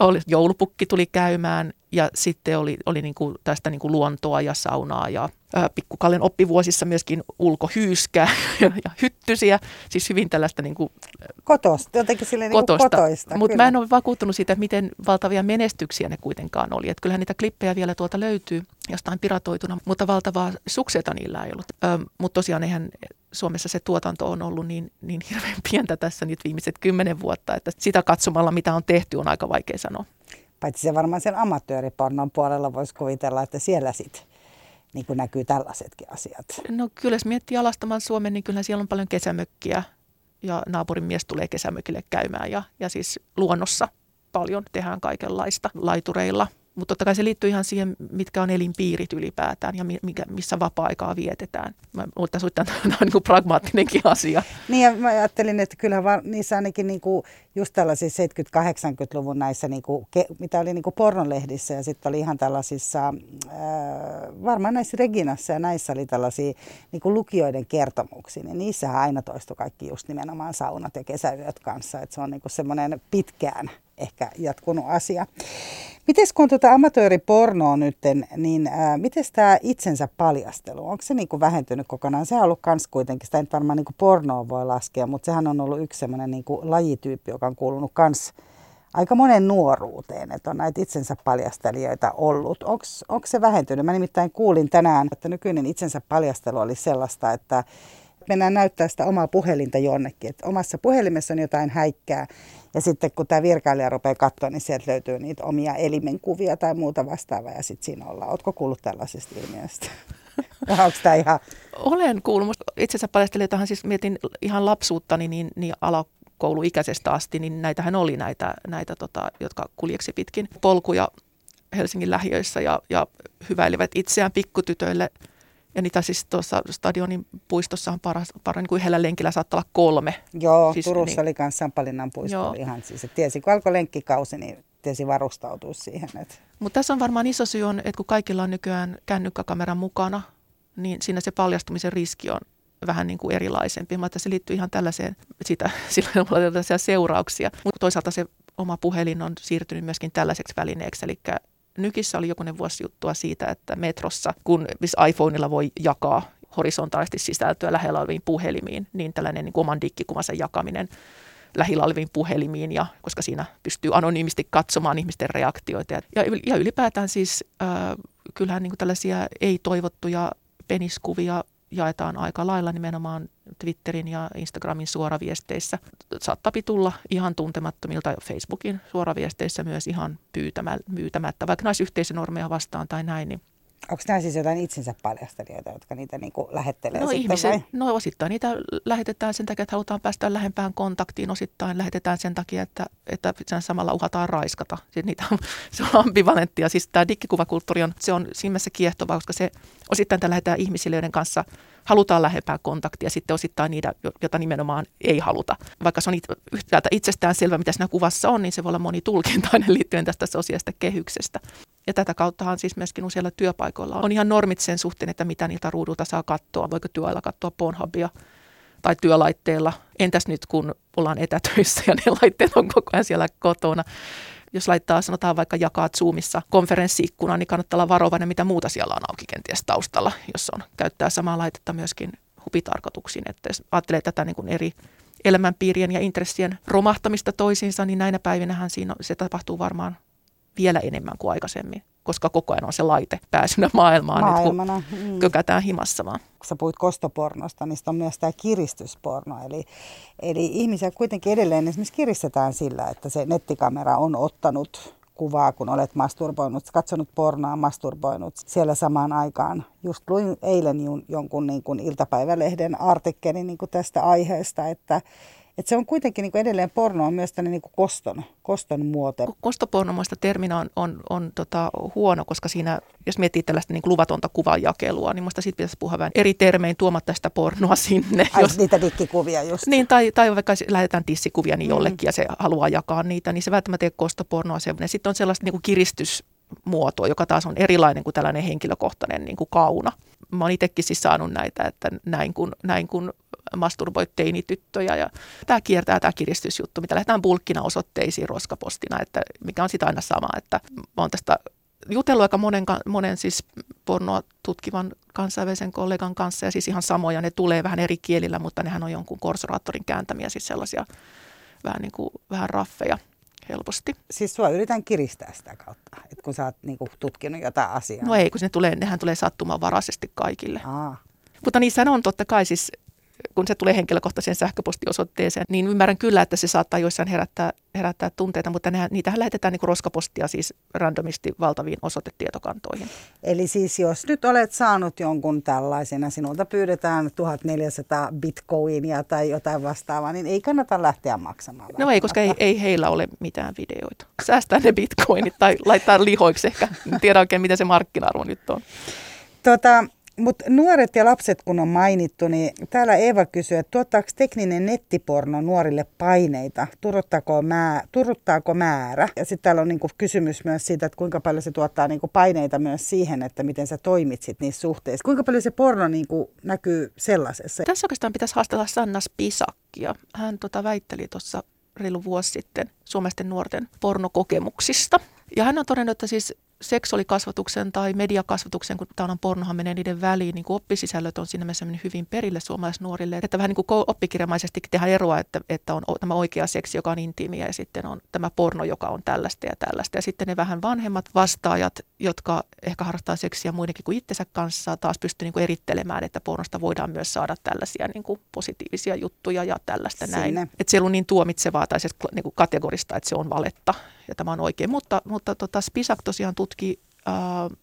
joulupukki tuli käymään ja sitten oli, oli niin kuin tästä niin kuin luontoa ja saunaa ja pikkukallen oppivuosissa myöskin ulkohyyskää ja, ja hyttysiä, siis hyvin tällaista niin kuin, kotosta, jotenkin sille niin kotosta. kotoista. Mutta mä en ole vakuuttunut siitä, miten valtavia menestyksiä ne kuitenkaan oli. Että kyllähän niitä klippejä vielä tuolta löytyy jostain piratoituna, mutta valtavaa sukseta niillä ei ollut. mutta tosiaan eihän Suomessa se tuotanto on ollut niin, niin hirveän pientä tässä nyt viimeiset kymmenen vuotta, että sitä katsomalla, mitä on tehty, on aika vaikea sanoa. Paitsi se varmaan sen amatööripornon puolella voisi kuvitella, että siellä sitten niin kuin näkyy tällaisetkin asiat. No kyllä jos miettii alastamaan Suomen, niin kyllä siellä on paljon kesämökkiä ja naapurin mies tulee kesämökille käymään ja, ja siis luonnossa paljon tehdään kaikenlaista laitureilla – mutta totta kai se liittyy ihan siihen, mitkä on elinpiirit ylipäätään ja mikä, missä vapaa-aikaa vietetään. Mä että tämä on niin kuin pragmaattinenkin asia. Niin ja mä ajattelin, että kyllähän var, niissä ainakin niin kuin just tällaisissa 70-80-luvun näissä, niin kuin, mitä oli niin kuin pornolehdissä ja sitten oli ihan tällaisissa, äh, varmaan näissä Reginassa ja näissä oli tällaisia niin kuin lukijoiden kertomuksia. Niin niissähän aina toistui kaikki just nimenomaan saunat ja kesäyöt kanssa. Että se on niin kuin semmoinen pitkään ehkä jatkunut asia. Miten kun tuota amatööripornoa nyt, niin miten tämä itsensä paljastelu, onko se niinku vähentynyt kokonaan? Sehän on ollut kans kuitenkin, sitä ei varmaan niinku pornoa voi laskea, mutta sehän on ollut yksi sellainen niinku lajityyppi, joka on kuulunut kans aika monen nuoruuteen, että on näitä itsensä paljastelijoita ollut. Onko se vähentynyt? Mä nimittäin kuulin tänään, että nykyinen itsensä paljastelu oli sellaista, että mennään näyttää sitä omaa puhelinta jonnekin, että omassa puhelimessa on jotain häikkää ja sitten kun tämä virkailija rupeaa katsoa, niin sieltä löytyy niitä omia elimenkuvia tai muuta vastaavaa ja sitten siinä ollaan. Oletko kuullut tällaisesta ilmiöstä? Onko tämä ihan... Olen kuullut. Itse asiassa paljastelijoitahan siis mietin ihan lapsuuttani niin, niin alakouluikäisestä asti, niin näitähän oli näitä, näitä tota, jotka kuljeksi pitkin polkuja Helsingin lähiöissä ja, ja hyväilivät itseään pikkutytöille – ja niitä siis tuossa stadionin puistossa on paras, paras niin kuin yhdellä lenkillä saattaa olla kolme. Joo, siis, Turussa niin, oli myös Sampalinnan puisto joo. ihan siis, että tiesi kun alkoi lenkkikausi, niin tiesi varustautua siihen. Että. Mutta tässä on varmaan iso syy on, että kun kaikilla on nykyään kännykkäkameran mukana, niin siinä se paljastumisen riski on vähän niin kuin erilaisempi. Mutta se liittyy ihan tällaiseen, sitä, sillä on tällaisia seurauksia. Mutta toisaalta se oma puhelin on siirtynyt myöskin tällaiseksi välineeksi, eli Nykissä oli jokunen vuosi juttua siitä, että metrossa, kun iPhoneilla voi jakaa horisontaalisesti sisältöä lähellä oleviin puhelimiin, niin tällainen niin oman dikkikuvansa jakaminen lähillä oleviin puhelimiin, ja, koska siinä pystyy anonyymisti katsomaan ihmisten reaktioita. Ja, ja ylipäätään siis äh, kyllähän niin tällaisia ei-toivottuja peniskuvia jaetaan aika lailla nimenomaan Twitterin ja Instagramin suoraviesteissä. Saattaa tulla ihan tuntemattomilta Facebookin suoraviesteissä myös ihan pyytämättä, vaikka naisyhteisönormeja vastaan tai näin, niin Onko nämä siis jotain itsensä paljastelijoita, jotka niitä niin kuin lähettelee no, sitten ihmiset, vai? No osittain niitä lähetetään sen takia, että halutaan päästä lähempään kontaktiin. Osittain lähetetään sen takia, että, että sen samalla uhataan raiskata. Siis niitä on, se on ambivalenttia. Siis tämä diggikuvakulttuuri on, se on siinä mielessä kiehtovaa, koska se osittain tämä lähetetään ihmisille, joiden kanssa halutaan lähempää kontaktia, sitten osittain niitä, jota nimenomaan ei haluta. Vaikka se on yhtäältä itsestään selvä, mitä siinä kuvassa on, niin se voi olla monitulkintainen liittyen tästä sosiaalista kehyksestä. Ja tätä kauttahan siis myöskin useilla työpaikoilla on ihan normit sen suhteen, että mitä niiltä ruudulta saa katsoa. Voiko työajalla katsoa Pornhubia tai työlaitteella. Entäs nyt, kun ollaan etätöissä ja ne laitteet on koko ajan siellä kotona. jos laittaa, sanotaan vaikka jakaa Zoomissa konferenssiikkuna, niin kannattaa olla varovainen, mitä muuta siellä on auki kenties taustalla, jos on käyttää samaa laitetta myöskin hupitarkoituksiin. Että jos ajattelee tätä niin kuin eri elämänpiirien ja intressien romahtamista toisiinsa, niin näinä päivinähän siinä se tapahtuu varmaan vielä enemmän kuin aikaisemmin, koska koko ajan on se laite pääsynä maailmaan, Maailmana, nyt, kun mm. kökätään himassa vaan. Kun sä puhuit kostopornosta, niin on myös tämä kiristysporno. Eli, eli ihmisiä kuitenkin edelleen esimerkiksi kiristetään sillä, että se nettikamera on ottanut kuvaa, kun olet masturboinut, katsonut pornoa, masturboinut siellä samaan aikaan. Just luin eilen jonkun niin kuin iltapäivälehden artikkelin niin kuin tästä aiheesta, että et se on kuitenkin niin kuin edelleen porno on myös niin kuin koston, koston muoto. Kostopornomoista terminä on, on, on tota, huono, koska siinä, jos miettii tällaista niin luvatonta kuvanjakelua, niin minusta siitä pitäisi puhua vähän eri termein tuomatta sitä pornoa sinne. Ai, jos, niitä dikkikuvia just. Niin, tai, tai vaikka lähetetään tissikuvia niin mm. jollekin ja se haluaa jakaa niitä, niin se välttämättä ei ole kostopornoa. Sitten on sellaista niin kuin kiristysmuotoa, joka taas on erilainen kuin tällainen henkilökohtainen niin kuin kauna. Mä oon itsekin siis saanut näitä, että näin kun, näin kun masturboit teinityttöjä. Ja tämä kiertää tämä kiristysjuttu, mitä lähdetään bulkkina osoitteisiin roskapostina, että mikä on sitä aina sama, että mä oon tästä jutellut aika monen, monen siis pornoa tutkivan kansainvälisen kollegan kanssa, ja siis ihan samoja, ne tulee vähän eri kielillä, mutta nehän on jonkun korsoraattorin kääntämiä, siis sellaisia vähän, niin kuin, vähän raffeja helposti. Siis sua yritän kiristää sitä kautta, että kun sä oot niin kuin, tutkinut jotain asiaa. No ei, kun ne tulee, nehän tulee sattumanvaraisesti kaikille. Aa. Mutta niissä on totta kai siis kun se tulee henkilökohtaiseen sähköpostiosoitteeseen, niin ymmärrän kyllä, että se saattaa joissain herättää, herättää tunteita, mutta ne, niitähän lähetetään niin kuin roskapostia siis randomisti valtaviin osoitetietokantoihin. Eli siis jos nyt olet saanut jonkun tällaisena, sinulta pyydetään 1400 bitcoinia tai jotain vastaavaa, niin ei kannata lähteä maksamaan. No ei, koska ei, ei heillä ole mitään videoita. Säästää ne bitcoinit tai laittaa lihoiksi ehkä. En tiedä oikein, miten se markkina-arvo nyt on. Tota, mutta nuoret ja lapset kun on mainittu, niin täällä Eeva kysyy, että tuottaako tekninen nettiporno nuorille paineita? Turruttaako, mä, turruttaako määrä? Ja sitten täällä on niinku kysymys myös siitä, että kuinka paljon se tuottaa niinku paineita myös siihen, että miten sä toimitsit niissä suhteissa. Kuinka paljon se porno niinku näkyy sellaisessa? Tässä oikeastaan pitäisi haastella Sanna Spisakkia. Hän tota väitteli tuossa reilu vuosi sitten suomalaisten nuorten pornokokemuksista. Ja hän on todennut, että siis seksuaalikasvatuksen tai mediakasvatuksen, kun tämä on pornohan menee niiden väliin, niin kuin oppisisällöt on siinä mielessä hyvin perille suomalaisnuorille. Että vähän niin kuin oppikirjamaisesti tehdään eroa, että, että on tämä oikea seksi, joka on intiimiä ja sitten on tämä porno, joka on tällaista ja tällaista. Ja sitten ne vähän vanhemmat vastaajat, jotka ehkä harrastaa seksiä muidenkin kuin itsensä kanssa, taas pystyy niin kuin erittelemään, että pornosta voidaan myös saada tällaisia niin kuin positiivisia juttuja ja tällaista Sinne. näin. Että se on niin tuomitsevaa tai se niin kuin kategorista, että se on valetta ja tämä on oikein. Mutta, mutta tota, Spisak tosiaan tutki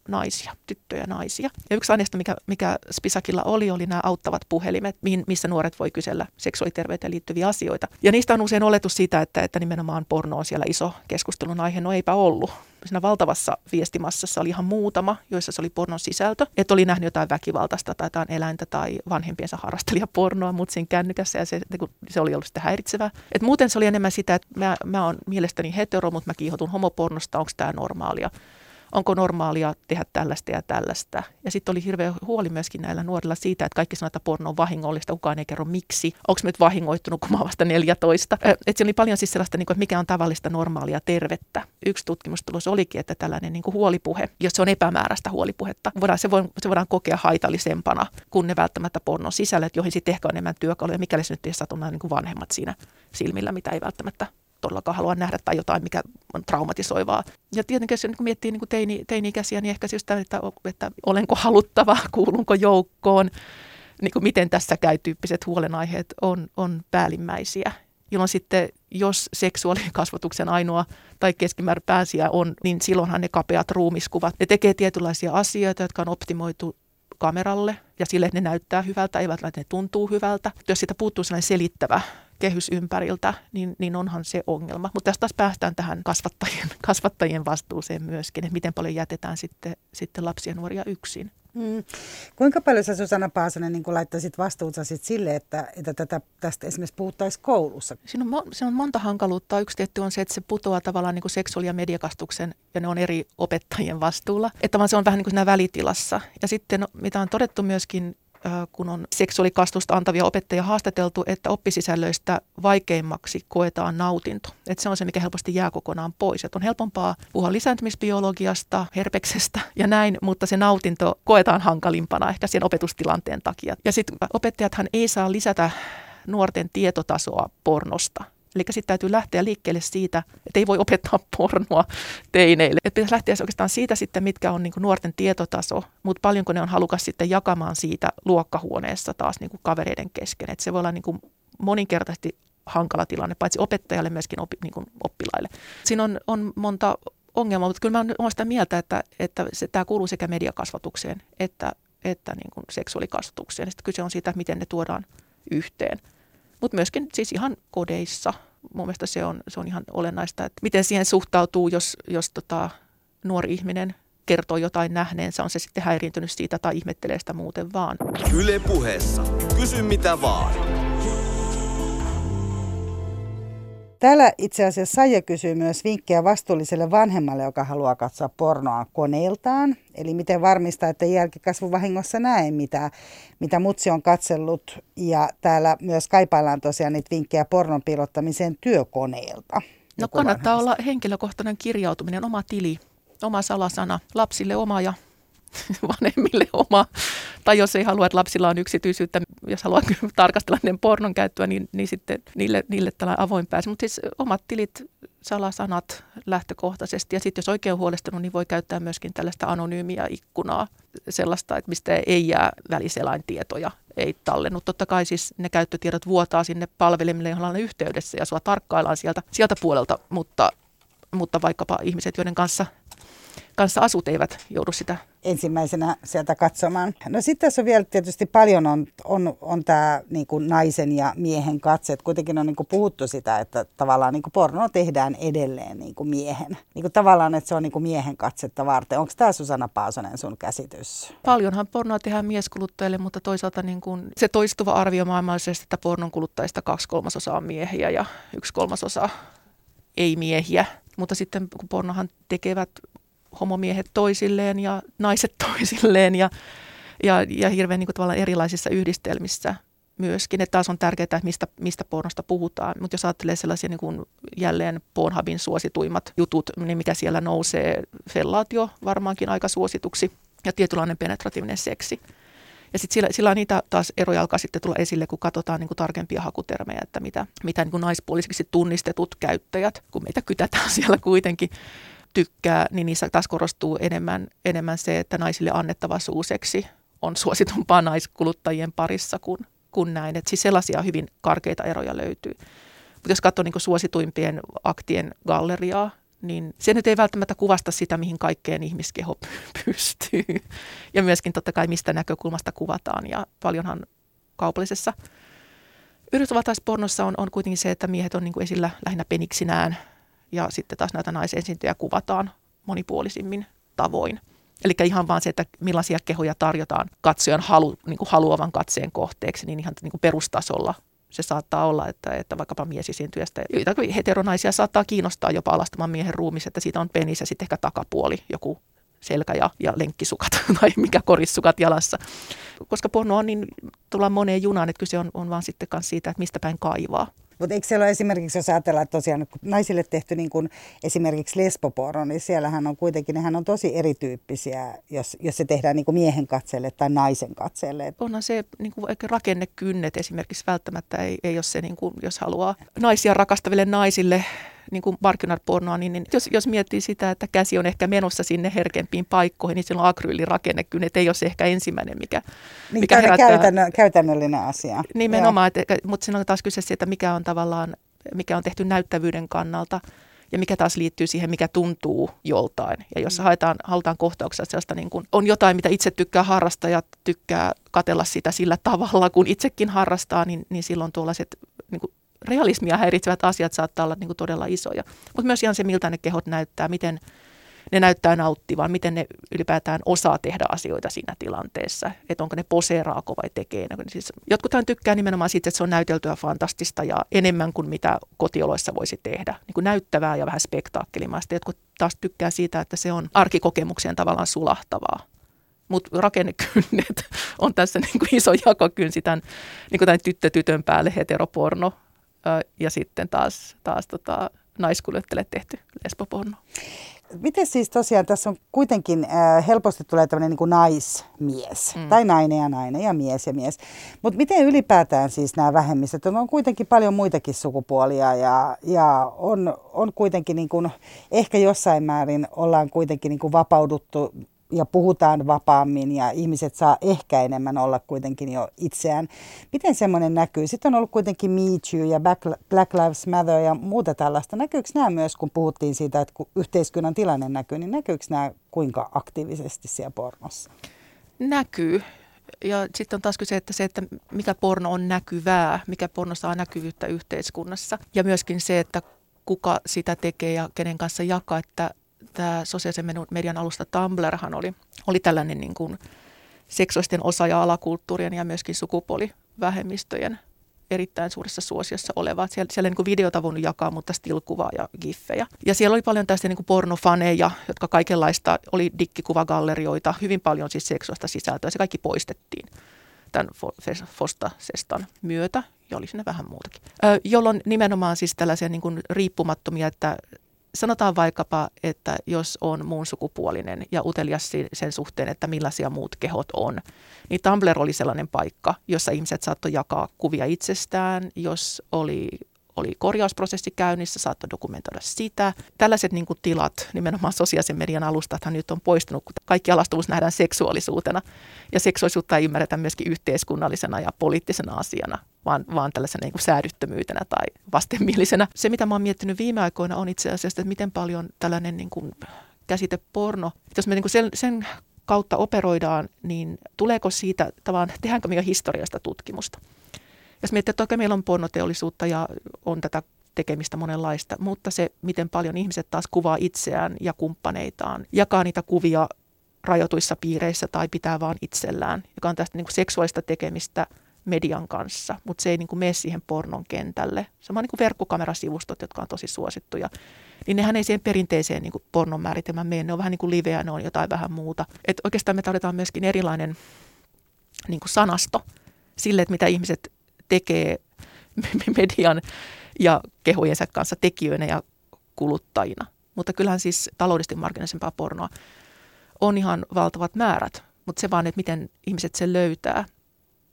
naisia, tyttöjä naisia. Ja yksi aineista, mikä, mikä Spisakilla oli, oli nämä auttavat puhelimet, mihin, missä nuoret voi kysellä seksuaaliterveyteen liittyviä asioita. Ja niistä on usein oletus siitä, että, että nimenomaan porno on siellä iso keskustelun aihe. No eipä ollut. Siinä valtavassa viestimassassa oli ihan muutama, joissa se oli pornon sisältö. Että oli nähnyt jotain väkivaltaista tai jotain eläintä tai vanhempiensa harrastelijapornoa mutsin kännykässä ja se, se oli ollut sitten häiritsevää. Et muuten se oli enemmän sitä, että mä, mä oon mielestäni hetero, mutta mä kiihotun homopornosta, onko tämä normaalia onko normaalia tehdä tällaista ja tällaista. Ja sitten oli hirveä huoli myöskin näillä nuorilla siitä, että kaikki sanoivat, että porno on vahingollista, kukaan ei kerro miksi. Onko nyt vahingoittunut, kun mä vasta 14. Että siellä oli paljon siis sellaista, niin kuin, että mikä on tavallista normaalia tervettä. Yksi tutkimustulos olikin, että tällainen niin kuin huolipuhe, jos se on epämääräistä huolipuhetta, voidaan, se, voi, se voidaan kokea haitallisempana kuin ne välttämättä pornon sisällöt, joihin sitten ehkä on enemmän työkaluja, mikäli se nyt ei satu niin kuin vanhemmat siinä silmillä, mitä ei välttämättä todellakaan halua nähdä tai jotain, mikä on traumatisoivaa. Ja tietenkin jos kun miettii niin teini, teini-ikäisiä, niin ehkä just sitä, että, että olenko haluttava, kuulunko joukkoon, niin kuin miten tässä käy tyyppiset huolenaiheet on, on päällimmäisiä. Jolloin sitten, jos seksuaalikasvatuksen ainoa tai keskimäärin pääsiä on, niin silloinhan ne kapeat ruumiskuvat, ne tekee tietynlaisia asioita, jotka on optimoitu kameralle ja sille, että ne näyttää hyvältä, eivät ne tuntuu hyvältä. Jos siitä puuttuu sellainen selittävä kehys ympäriltä, niin, niin onhan se ongelma. Mutta tässä taas päästään tähän kasvattajien, kasvattajien vastuuseen myöskin, että miten paljon jätetään sitten, sitten lapsia ja nuoria yksin. Mm. Kuinka paljon sä Susanna Paasanen niin laittaisit vastuuta sit sille, että, että tätä, tästä esimerkiksi puhuttaisiin koulussa? Siinä on, siinä on monta hankaluutta. Yksi tietty on se, että se putoaa tavallaan niin kuin seksuaali- ja mediakastuksen ja ne on eri opettajien vastuulla. Että vaan se on vähän niin kuin siinä välitilassa. Ja sitten mitä on todettu myöskin kun on seksuaalikastusta antavia opettajia haastateltu, että oppisisällöistä vaikeimmaksi koetaan nautinto. Että se on se, mikä helposti jää kokonaan pois. Että on helpompaa puhua lisääntymisbiologiasta, herpeksestä ja näin, mutta se nautinto koetaan hankalimpana ehkä sen opetustilanteen takia. Ja sitten opettajathan ei saa lisätä nuorten tietotasoa pornosta. Eli sitten täytyy lähteä liikkeelle siitä, että ei voi opettaa pornoa teineille. Että pitäisi lähteä oikeastaan siitä sitten, mitkä on niin nuorten tietotaso, mutta paljonko ne on halukas sitten jakamaan siitä luokkahuoneessa taas niin kavereiden kesken. Että se voi olla niin moninkertaisesti hankala tilanne, paitsi opettajalle, myöskin opi, niin oppilaille. Siinä on, on monta ongelmaa, mutta kyllä mä olen sitä mieltä, että, että se, tämä kuuluu sekä mediakasvatukseen että, että niin kuin seksuaalikasvatukseen. Sitten kyse on siitä, miten ne tuodaan yhteen. Mutta myöskin siis ihan kodeissa. Mun mielestä se on, se on ihan olennaista, että miten siihen suhtautuu, jos, jos tota, nuori ihminen kertoo jotain nähneensä, on se sitten häiriintynyt siitä tai ihmettelee sitä muuten vaan. Yle puheessa. Kysy mitä vaan. Täällä itse asiassa Saija kysyy myös vinkkejä vastuulliselle vanhemmalle, joka haluaa katsoa pornoa koneeltaan. Eli miten varmistaa, että jälkikasvuvahingossa näe, mitä, mitä mutsi on katsellut. Ja täällä myös kaipaillaan tosiaan niitä vinkkejä pornon piilottamiseen työkoneelta. No kannattaa olla henkilökohtainen kirjautuminen, oma tili, oma salasana, lapsille oma ja vanhemmille oma. Tai jos ei halua, että lapsilla on yksityisyyttä, jos haluaa tarkastella niiden pornon käyttöä, niin, niin sitten niille, niille tällainen avoin pääsy. Mutta siis omat tilit, salasanat lähtökohtaisesti. Ja sitten jos oikein on huolestunut, niin voi käyttää myöskin tällaista anonyymiä ikkunaa, sellaista, että mistä ei jää väliselaintietoja, ei tallennu. Totta kai siis ne käyttötiedot vuotaa sinne palvelimille, joilla on yhteydessä ja sua tarkkaillaan sieltä, sieltä puolelta, mutta, mutta vaikkapa ihmiset, joiden kanssa kanssa asut eivät joudu sitä ensimmäisenä sieltä katsomaan. No sitten tässä on vielä tietysti paljon on, on, on tämä niin naisen ja miehen katse. Kuitenkin on niin kuin puhuttu sitä, että tavallaan niin kuin porno tehdään edelleen niin kuin miehen. Niin kuin tavallaan, että se on niin kuin miehen katsetta varten. Onko tämä Susanna Paasonen sun käsitys? Paljonhan pornoa tehdään mieskuluttajille, mutta toisaalta niin kuin se toistuva arvio maailmallisesti, että pornon kuluttajista kaksi kolmasosaa on miehiä ja yksi kolmasosa ei miehiä. Mutta sitten kun pornohan tekevät homomiehet toisilleen ja naiset toisilleen ja, ja, ja hirveän niin kuin tavallaan erilaisissa yhdistelmissä myöskin. Että taas on tärkeää, että mistä, mistä pornosta puhutaan. Mutta jos ajattelee sellaisia niin kuin jälleen Pornhubin suosituimmat jutut, niin mikä siellä nousee, fellaatio varmaankin aika suosituksi ja tietynlainen penetratiivinen seksi. Ja sitten sillä, sillä niitä taas eroja alkaa sitten tulla esille, kun katsotaan niin kuin tarkempia hakutermejä, että mitä, mitä niin kuin naispuolisiksi tunnistetut käyttäjät, kun meitä kytätään siellä kuitenkin, tykkää, niin niissä taas korostuu enemmän, enemmän se, että naisille annettava suuseksi on suositumpaa naiskuluttajien parissa kuin, kuin näin. Et siis sellaisia hyvin karkeita eroja löytyy. Mutta jos katsoo niin suosituimpien aktien galleriaa, niin se nyt ei välttämättä kuvasta sitä, mihin kaikkeen ihmiskeho pystyy. Ja myöskin totta kai mistä näkökulmasta kuvataan. Ja paljonhan kaupallisessa Yhdysvaltalaispornossa on, on kuitenkin se, että miehet on niin kuin esillä lähinnä peniksinään ja sitten taas näitä naisesiintyjä kuvataan monipuolisimmin tavoin. Eli ihan vaan se, että millaisia kehoja tarjotaan katsojan halu, niin kuin haluavan katseen kohteeksi, niin ihan niin kuin perustasolla se saattaa olla, että, että vaikkapa miesesiintyjästä, joita heteronaisia saattaa kiinnostaa jopa alastamaan miehen ruumis, että siitä on penis ja sitten ehkä takapuoli, joku selkä ja, ja lenkkisukat tai mikä korissukat jalassa. Koska porno on niin, tullaan moneen junaan, että kyse on, on vaan sitten myös siitä, että mistä päin kaivaa. Mutta eikö siellä ole esimerkiksi, jos ajatellaan, että tosiaan kun naisille tehty niin kuin esimerkiksi lesboporo, niin siellähän on kuitenkin, nehän on tosi erityyppisiä, jos, jos se tehdään niin kuin miehen katseelle tai naisen katseelle. Onhan se niin kuin rakennekynnet esimerkiksi välttämättä ei, ei ole se, niin kuin, jos haluaa naisia rakastaville naisille niin kuin pornoa, niin, niin jos, jos miettii sitä, että käsi on ehkä menossa sinne herkempiin paikkoihin, niin silloin akryylirakennekynnet ei ole se ehkä ensimmäinen, mikä, niin, mikä herättää. Käytännö, käytännöllinen asia. Nimenomaan, että, mutta siinä on taas kyse siitä, mikä on tavallaan, mikä on tehty näyttävyyden kannalta ja mikä taas liittyy siihen, mikä tuntuu joltain. Ja jos mm. haetaan, halutaan kohtauksessa sellaista, niin kuin, on jotain, mitä itse tykkää harrastaa ja tykkää katella sitä sillä tavalla, kun itsekin harrastaa, niin, niin silloin tuollaiset niin kuin realismia häiritsevät asiat saattaa olla niin kuin todella isoja. Mutta myös ihan se, miltä ne kehot näyttää, miten ne näyttää nauttivan, miten ne ylipäätään osaa tehdä asioita siinä tilanteessa, että onko ne poseeraako vai tekee. Siis jotkuthan tykkää nimenomaan siitä, että se on näyteltyä fantastista ja enemmän kuin mitä kotioloissa voisi tehdä, niin kuin näyttävää ja vähän spektaakkelimaista. Jotkut taas tykkää siitä, että se on arkikokemukseen tavallaan sulahtavaa. Mutta rakennekynnet on tässä niin kuin iso jakokynsi tämän, niin kuin tämän tyttö tytön päälle heteroporno ja sitten taas, taas tota, naiskuljettele tehty lesboporno. Miten siis tosiaan tässä on kuitenkin äh, helposti tulee tämmöinen niin naismies, mm. tai nainen ja nainen ja mies ja mies. Mutta miten ylipäätään siis nämä vähemmistöt, on, on kuitenkin paljon muitakin sukupuolia ja, ja on, on kuitenkin niin kuin, ehkä jossain määrin ollaan kuitenkin niin kuin vapauduttu ja puhutaan vapaammin ja ihmiset saa ehkä enemmän olla kuitenkin jo itseään. Miten semmoinen näkyy? Sitten on ollut kuitenkin Me Too ja Black Lives Matter ja muuta tällaista. Näkyykö nämä myös, kun puhuttiin siitä, että kun yhteiskunnan tilanne näkyy, niin näkyykö nämä kuinka aktiivisesti siellä pornossa? Näkyy. Ja sitten on taas kyse, että se, että mikä porno on näkyvää, mikä porno saa näkyvyyttä yhteiskunnassa. Ja myöskin se, että kuka sitä tekee ja kenen kanssa jakaa, että tämä sosiaalisen median alusta Tumblrhan oli, oli tällainen niin kuin seksuaalisten osa- ja alakulttuurien ja myöskin sukupuolivähemmistöjen erittäin suuressa suosiossa oleva. Siellä, siellä niin videota voinut jakaa, mutta stilkuvaa ja giffejä. Ja siellä oli paljon tästä niin kuin pornofaneja, jotka kaikenlaista, oli dikkikuvagallerioita, hyvin paljon siis seksuaalista sisältöä. Se kaikki poistettiin tämän Fosta-sestan myötä, ja oli siinä vähän muutakin. Jolloin nimenomaan siis tällaisia niin riippumattomia, että sanotaan vaikkapa, että jos on muun sukupuolinen ja utelias sen suhteen, että millaisia muut kehot on, niin Tumblr oli sellainen paikka, jossa ihmiset saattoi jakaa kuvia itsestään, jos oli oli korjausprosessi käynnissä, saattoi dokumentoida sitä. Tällaiset niin kuin tilat, nimenomaan sosiaalisen median alustathan nyt on poistunut, kun kaikki alastuvuus nähdään seksuaalisuutena. Ja seksuaalisuutta ei ymmärretä myöskin yhteiskunnallisena ja poliittisena asiana, vaan, vaan tällaisena niin kuin säädyttömyytenä tai vastenmielisenä. Se, mitä mä oon miettinyt viime aikoina, on itse asiassa, että miten paljon tällainen niin kuin käsite porno, jos me niin kuin sen, sen kautta operoidaan, niin tuleeko siitä, tavallaan, tehdäänkö me jo historiasta tutkimusta? Jos miettii, että oikein meillä on pornoteollisuutta ja on tätä tekemistä monenlaista, mutta se, miten paljon ihmiset taas kuvaa itseään ja kumppaneitaan, jakaa niitä kuvia rajoituissa piireissä tai pitää vaan itsellään, joka on tästä niin kuin seksuaalista tekemistä median kanssa, mutta se ei niin kuin mene siihen pornon kentälle. Sama niin kuin verkkokamerasivustot, jotka on tosi suosittuja, niin nehän ei siihen perinteiseen niin kuin pornon määritelmään mene. Ne on vähän niin kuin liveä, ne on jotain vähän muuta. Et oikeastaan me tarvitaan myöskin erilainen niin kuin sanasto sille, että mitä ihmiset tekee median ja kehojensa kanssa tekijöinä ja kuluttajina. Mutta kyllähän siis taloudellisesti markkinaisempaa pornoa on ihan valtavat määrät, mutta se vaan, että miten ihmiset sen löytää.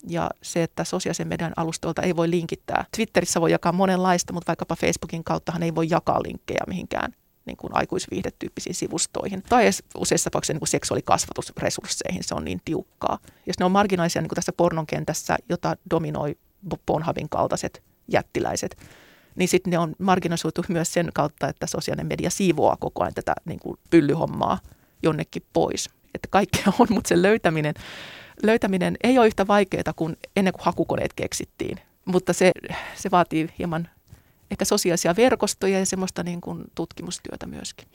Ja se, että sosiaalisen median alustoilta ei voi linkittää. Twitterissä voi jakaa monenlaista, mutta vaikkapa Facebookin kauttahan ei voi jakaa linkkejä mihinkään niin kuin aikuisviihdetyyppisiin sivustoihin. Tai edes useissa tapauksissa niin kuin seksuaalikasvatusresursseihin se on niin tiukkaa. Jos ne on marginaisia niin kuin tässä pornon kentässä, jota dominoi Pornhubin kaltaiset jättiläiset, niin sitten ne on marginalisoitu myös sen kautta, että sosiaalinen media siivoaa koko ajan tätä niin kuin pyllyhommaa jonnekin pois. Että kaikkea on, mutta sen löytäminen, löytäminen ei ole yhtä vaikeaa kuin ennen kuin hakukoneet keksittiin. Mutta se, se vaatii hieman ehkä sosiaalisia verkostoja ja semmoista niin kuin tutkimustyötä myöskin.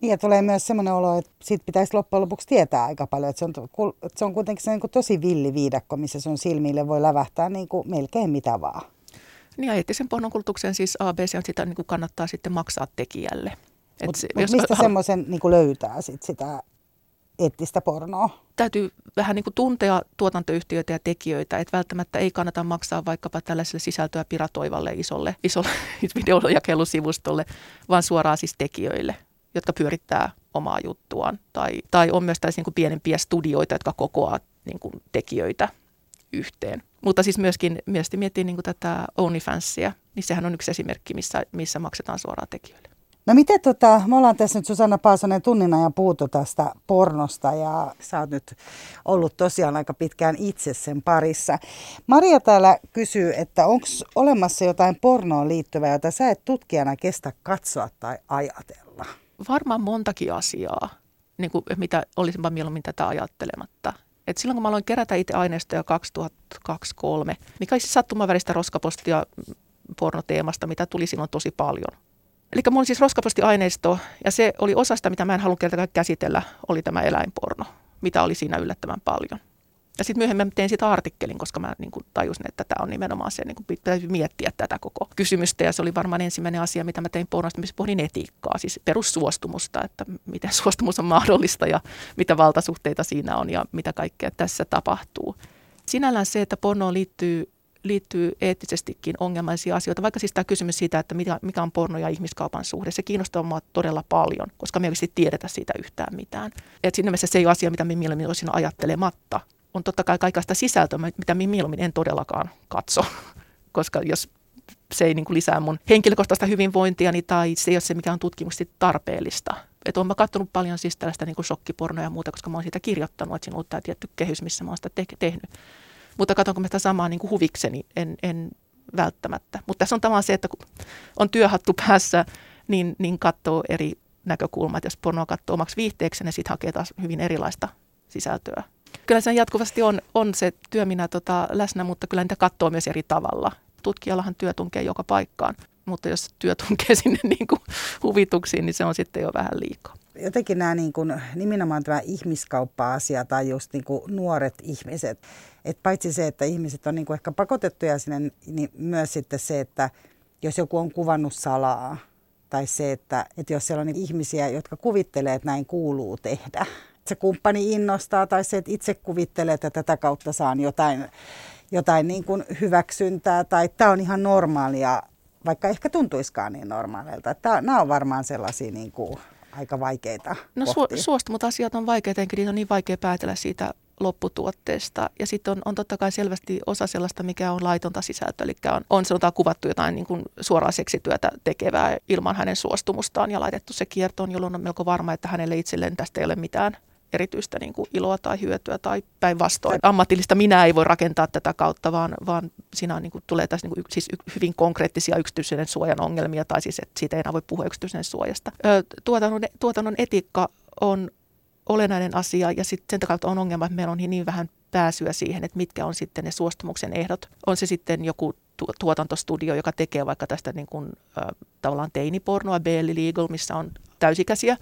Niin ja tulee myös semmoinen olo, että siitä pitäisi loppujen lopuksi tietää aika paljon, että se on, että se on kuitenkin se niin kuin tosi villi viidakko, missä sun silmille voi lävähtää niin kuin melkein mitä vaan. Niin ja eettisen pornonkulutuksen siis ABC on sitä niin kuin kannattaa sitten maksaa tekijälle. Mutta mut mistä hal- semmoisen niin löytää sit sitä eettistä pornoa? Täytyy vähän niin kuin tuntea tuotantoyhtiöitä ja tekijöitä, että välttämättä ei kannata maksaa vaikkapa tällaiselle sisältöä piratoivalle isolle, isolle videojakelusivustolle, vaan suoraan siis tekijöille, jotka pyörittää omaa juttuaan. Tai, tai on myös tällaisia niin kuin pienempiä studioita, jotka kokoaa niin kuin tekijöitä yhteen. Mutta siis myöskin mielestäni miettii niin kuin tätä OnlyFansia, niin sehän on yksi esimerkki, missä, missä maksetaan suoraan tekijöille. No miten tota, me ollaan tässä nyt Susanna Paasonen tunnin ajan puhuttu tästä pornosta ja sä oot nyt ollut tosiaan aika pitkään itse sen parissa. Maria täällä kysyy, että onko olemassa jotain pornoon liittyvää, jota sä et tutkijana kestä katsoa tai ajatella? Varmaan montakin asiaa, niin kuin, mitä olisinpa mieluummin tätä ajattelematta. Et silloin kun mä aloin kerätä itse aineistoja 2023, mikä oli siis sattumaväristä roskapostia pornoteemasta, mitä tuli silloin tosi paljon – Eli mulla on siis roskapostiaineisto ja se oli osa sitä, mitä mä en halunnut kertakaan käsitellä, oli tämä eläinporno, mitä oli siinä yllättävän paljon. Ja sitten myöhemmin tein sitä artikkelin, koska mä niin tajusin, että tämä on nimenomaan se, niin kuin pitäisi miettiä tätä koko kysymystä. Ja se oli varmaan ensimmäinen asia, mitä mä tein pornosta, missä pohdin etiikkaa, siis perussuostumusta, että miten suostumus on mahdollista ja mitä valtasuhteita siinä on ja mitä kaikkea tässä tapahtuu. Sinällään se, että pornoon liittyy liittyy eettisestikin ongelmaisia asioita, vaikka siis tämä kysymys siitä, että mikä, on porno ja ihmiskaupan suhde, se kiinnostaa minua todella paljon, koska me ei oikeasti tiedetä siitä yhtään mitään. Et siinä mielessä se ei ole asia, mitä minä mieluummin olisin ajattelematta. On totta kai kaikesta sisältöä, mitä minä mieluummin en todellakaan katso, koska jos se ei niin kuin lisää mun henkilökohtaista hyvinvointia niin tai se ei ole se, mikä on tutkimuksesti tarpeellista. Että olen katsonut paljon siis tällaista niin kuin shokkipornoa ja muuta, koska mä oon siitä kirjoittanut, että siinä on ollut tämä tietty kehys, missä mä oon sitä te- tehnyt. Mutta katsonko mä sitä samaa niin kuin huvikseni, en, en välttämättä. Mutta tässä on tavallaan se, että kun on työhattu päässä, niin, niin katsoo eri näkökulmat. Jos pornoa katsoo omaksi viihteeksi, niin sitten hakee taas hyvin erilaista sisältöä. Kyllä se jatkuvasti on, on se työ minä tota, läsnä, mutta kyllä niitä katsoo myös eri tavalla. Tutkijallahan työ tunkee joka paikkaan, mutta jos työ tunkee sinne niin kuin huvituksiin, niin se on sitten jo vähän liikaa. Jotenkin nämä niin kuin, nimenomaan tämä ihmiskauppa-asia tai just niin kuin nuoret ihmiset, että paitsi se, että ihmiset on niin kuin ehkä pakotettuja sinne, niin myös sitten se, että jos joku on kuvannut salaa, tai se, että, että jos siellä on niin ihmisiä, jotka kuvittelee, että näin kuuluu tehdä, että se kumppani innostaa, tai se, että itse kuvittelee, että tätä kautta saan jotain, jotain niin kuin hyväksyntää, tai tämä on ihan normaalia, vaikka ehkä tuntuiskaan niin normaalilta. Tämä, nämä on varmaan sellaisia niin kuin aika vaikeita No su- suostumut asiat on vaikeita, enkä niitä on niin vaikea päätellä siitä lopputuotteesta. Ja sitten on, on totta kai selvästi osa sellaista, mikä on laitonta sisältöä. Eli on, on sanotaan kuvattu jotain niin kuin suoraa seksityötä tekevää ilman hänen suostumustaan ja laitettu se kiertoon, jolloin on melko varma, että hänelle itselleen tästä ei ole mitään erityistä niin kuin iloa tai hyötyä tai päinvastoin. Ammatillista minä ei voi rakentaa tätä kautta, vaan, vaan siinä on, niin kuin, tulee tässä niin kuin, siis hyvin konkreettisia yksityisen suojan ongelmia, tai siis että siitä ei enää voi puhua yksityisen suojasta. Tuotannon, tuotannon etiikka on olennainen asia, ja sitten sen kautta on ongelma, että meillä on niin vähän pääsyä siihen, että mitkä on sitten ne suostumuksen ehdot. On se sitten joku tuotantostudio, joka tekee vaikka tästä niin kuin, äh, tavallaan teinipornoa, Belly Legal, missä on täysikäisiä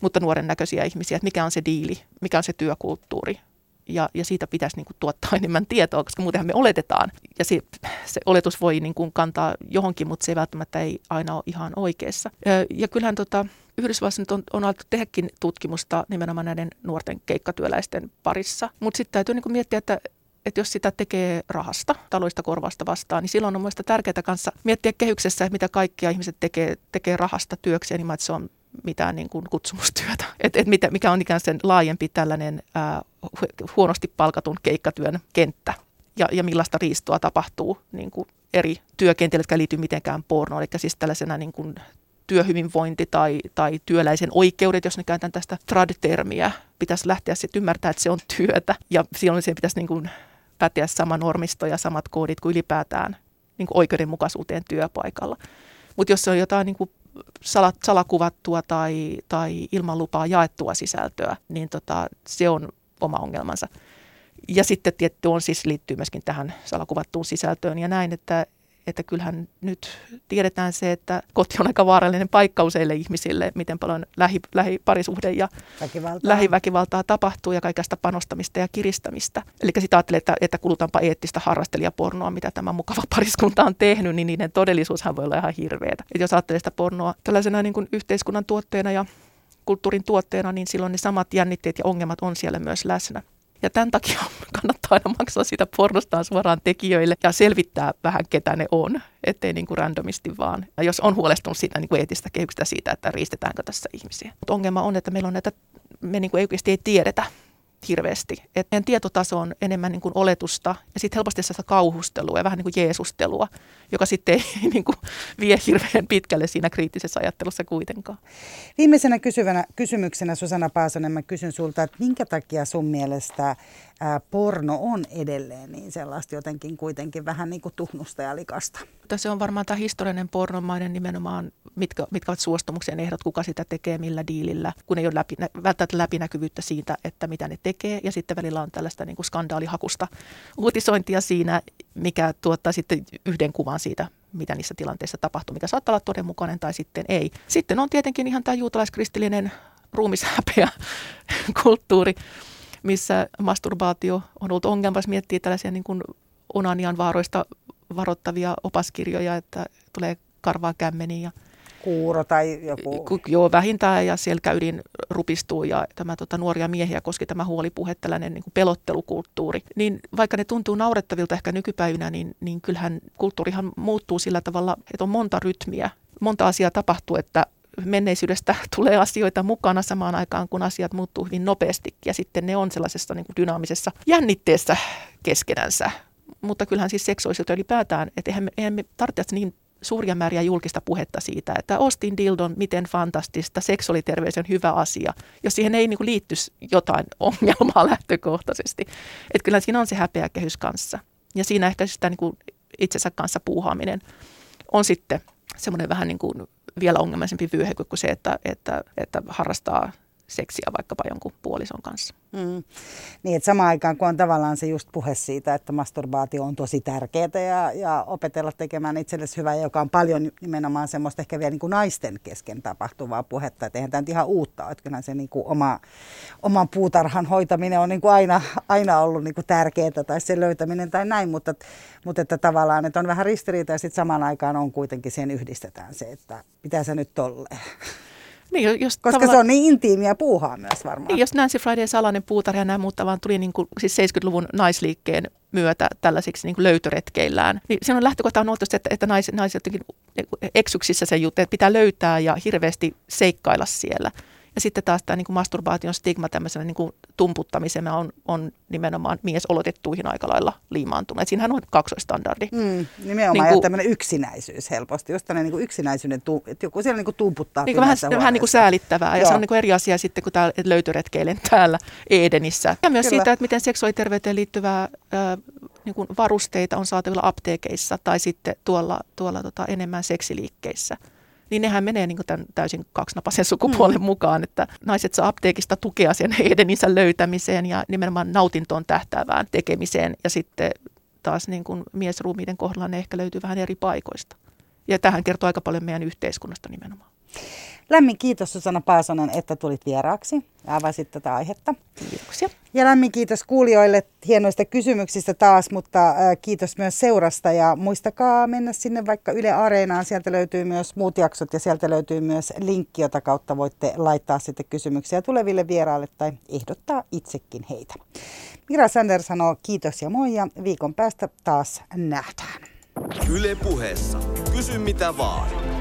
mutta nuoren näköisiä ihmisiä, että mikä on se diili, mikä on se työkulttuuri. Ja, ja siitä pitäisi niin kuin, tuottaa enemmän tietoa, koska muutenhan me oletetaan. Ja se, se oletus voi niin kuin, kantaa johonkin, mutta se välttämättä ei aina ole ihan oikeassa. Ja, ja kyllähän tota, Yhdysvalloissa nyt on, on alettu tehdäkin tutkimusta nimenomaan näiden nuorten keikkatyöläisten parissa. Mutta sitten täytyy niin kuin, miettiä, että että jos sitä tekee rahasta, taloista korvasta vastaan, niin silloin on mielestäni tärkeää kanssa miettiä kehyksessä, että mitä kaikkia ihmiset tekee, tekee rahasta työkseen, niin että se on mitään niin kuin kutsumustyötä. Et, et mitä, mikä on ikään sen laajempi tällainen ää, huonosti palkatun keikkatyön kenttä ja, ja millaista riistoa tapahtuu niin kuin eri työkentillä, jotka liittyy mitenkään pornoon. Eli siis tällaisena niin kuin työhyvinvointi tai, tai työläisen oikeudet, jos ne käytän tästä trad-termiä, pitäisi lähteä sitten ymmärtää, että se on työtä ja silloin siihen pitäisi niin kuin päteä sama normisto ja samat koodit kuin ylipäätään niin kuin oikeudenmukaisuuteen työpaikalla. Mutta jos se on jotain niin kuin salat, salakuvattua tai, tai ilman lupaa jaettua sisältöä, niin tota, se on oma ongelmansa. Ja sitten tietty on siis liittyy myöskin tähän salakuvattuun sisältöön ja näin, että, että kyllähän nyt tiedetään se, että koti on aika vaarallinen paikka useille ihmisille, miten paljon lähi, lähiparisuhde ja Väkivaltaa. lähiväkivaltaa tapahtuu ja kaikesta panostamista ja kiristämistä. Eli sitten ajattelee, että, että kulutaanpa eettistä harrastelijapornoa, mitä tämä mukava pariskunta on tehnyt, niin niiden todellisuushan voi olla ihan hirveätä. Et jos ajattelee sitä pornoa tällaisena niin kuin yhteiskunnan tuotteena ja kulttuurin tuotteena, niin silloin ne samat jännitteet ja ongelmat on siellä myös läsnä. Ja tämän takia kannattaa aina maksaa sitä pornostaan suoraan tekijöille ja selvittää vähän, ketä ne on, ettei niin kuin randomisti vaan. Ja jos on huolestunut siitä niin kuin eettistä kehyksestä siitä, että riistetäänkö tässä ihmisiä. Mutta ongelma on, että meillä on näitä, me niin kuin oikeasti ei tiedetä hirveästi. Et meidän tietotaso on enemmän niin kuin oletusta ja sitten helposti sellaista kauhustelua ja vähän niin kuin jeesustelua, joka sitten ei niin kuin vie hirveän pitkälle siinä kriittisessä ajattelussa kuitenkaan. Viimeisenä kysyvänä, kysymyksenä Susanna Paasonen, mä kysyn sulta, että minkä takia sun mielestä ää, porno on edelleen niin sellaista jotenkin kuitenkin vähän niin kuin tuhnusta ja likasta? Se on varmaan tämä historiallinen pornomainen nimenomaan, mitkä, mitkä ovat suostumuksen ehdot, kuka sitä tekee, millä diilillä, kun ei ole läpi, välttämättä läpinäkyvyyttä siitä, että mitä ne tekee. Ja sitten välillä on tällaista niin kuin skandaalihakusta uutisointia siinä, mikä tuottaa sitten yhden kuvan siitä, mitä niissä tilanteissa tapahtuu, mikä saattaa olla todenmukainen tai sitten ei. Sitten on tietenkin ihan tämä juutalaiskristillinen ruumishäpeä kulttuuri, missä masturbaatio on ollut ongelma, jos miettii tällaisia niin kuin onanian vaaroista varoittavia opaskirjoja, että tulee karvaa kämmeniin ja kuuro tai joku. Joo, vähintään ja selkäydin rupistuu ja tämä tota, nuoria miehiä koski tämä huolipuhe, tällainen niin kuin pelottelukulttuuri. Niin vaikka ne tuntuu naurettavilta ehkä nykypäivinä, niin, niin kyllähän kulttuurihan muuttuu sillä tavalla, että on monta rytmiä, monta asiaa tapahtuu, että menneisyydestä tulee asioita mukana samaan aikaan, kun asiat muuttuu hyvin nopeasti ja sitten ne on sellaisessa niin kuin dynaamisessa jännitteessä keskenänsä. Mutta kyllähän siis seksuaalisuutta ylipäätään, että eihän me, eihän me tarvitse niin suuria määriä julkista puhetta siitä, että ostin dildon, miten fantastista, seksuaaliterveys on hyvä asia, jos siihen ei niin kuin liitty jotain ongelmaa lähtökohtaisesti. Että kyllä siinä on se häpeä kehys kanssa. Ja siinä ehkä sitä niin kuin itsensä kanssa puuhaaminen on sitten semmoinen vähän niin kuin vielä ongelmaisempi vyöhy kuin se, että, että, että harrastaa seksiä vaikkapa jonkun puolison kanssa. Mm. Niin, että samaan aikaan kun on tavallaan se just puhe siitä, että masturbaatio on tosi tärkeää ja, ja opetella tekemään itsellesi hyvää, joka on paljon nimenomaan semmoista ehkä vielä niin kuin naisten kesken tapahtuvaa puhetta, että eihän tämä nyt ihan uutta että kyllähän se niin kuin oma, oman puutarhan hoitaminen on niin kuin aina, aina ollut niin kuin tärkeää tai sen löytäminen tai näin, mutta, mutta että tavallaan että on vähän ristiriita ja sitten samaan aikaan on kuitenkin siihen yhdistetään se, että pitää se nyt tolleen. Niin, jos Koska tavalla... se on niin intiimiä puuhaa myös varmaan. Niin, jos Nancy Friday salainen puutarha ja nämä muut vaan tuli niin kuin, siis 70-luvun naisliikkeen myötä tällaisiksi niin kuin löytöretkeillään. Niin siinä on lähtökohta on ollut, että, että nais, naiset jotenkin eksyksissä se juttu, että pitää löytää ja hirveästi seikkailla siellä. Ja sitten taas tämä niin kuin masturbaation stigma tämmöisenä niin kuin tumputtamisena on, on nimenomaan mies oletettuihin aika lailla liimaantunut. Siinähän on kaksoistandardi. Mm, nimenomaan niin kuin, ja tämmöinen yksinäisyys helposti. Just tämmöinen niin kuin yksinäisyyden, että joku siellä niin kuin tumputtaa. Niin kuin vähän, vähän niin kuin säälittävää. Ja Joo. se on niin kuin eri asia sitten, kun täällä löytöretkeilen täällä Edenissä. Ja myös Kyllä. siitä, että miten seksuaaliterveyteen liittyvää äh, niin kuin varusteita on saatavilla apteekeissa tai sitten tuolla, tuolla tota, enemmän seksiliikkeissä niin nehän menee niin tämän täysin kaksinapaisen sukupuolen mm. mukaan, että naiset saa apteekista tukea sen edeninsä löytämiseen ja nimenomaan nautintoon tähtäävään tekemiseen ja sitten taas niin kuin miesruumiiden kohdalla ne ehkä löytyy vähän eri paikoista. Ja tähän kertoo aika paljon meidän yhteiskunnasta nimenomaan. Lämmin kiitos Susanna Paasonen, että tulit vieraaksi ja avasit tätä aihetta. Kiitoksia. Ja lämmin kiitos kuulijoille hienoista kysymyksistä taas, mutta kiitos myös seurasta ja muistakaa mennä sinne vaikka Yle Areenaan. Sieltä löytyy myös muut jaksot ja sieltä löytyy myös linkki, jota kautta voitte laittaa sitten kysymyksiä tuleville vieraille tai ehdottaa itsekin heitä. Mira Sander sanoo kiitos ja moi ja viikon päästä taas nähdään. Yle puheessa. Kysy mitä vaan.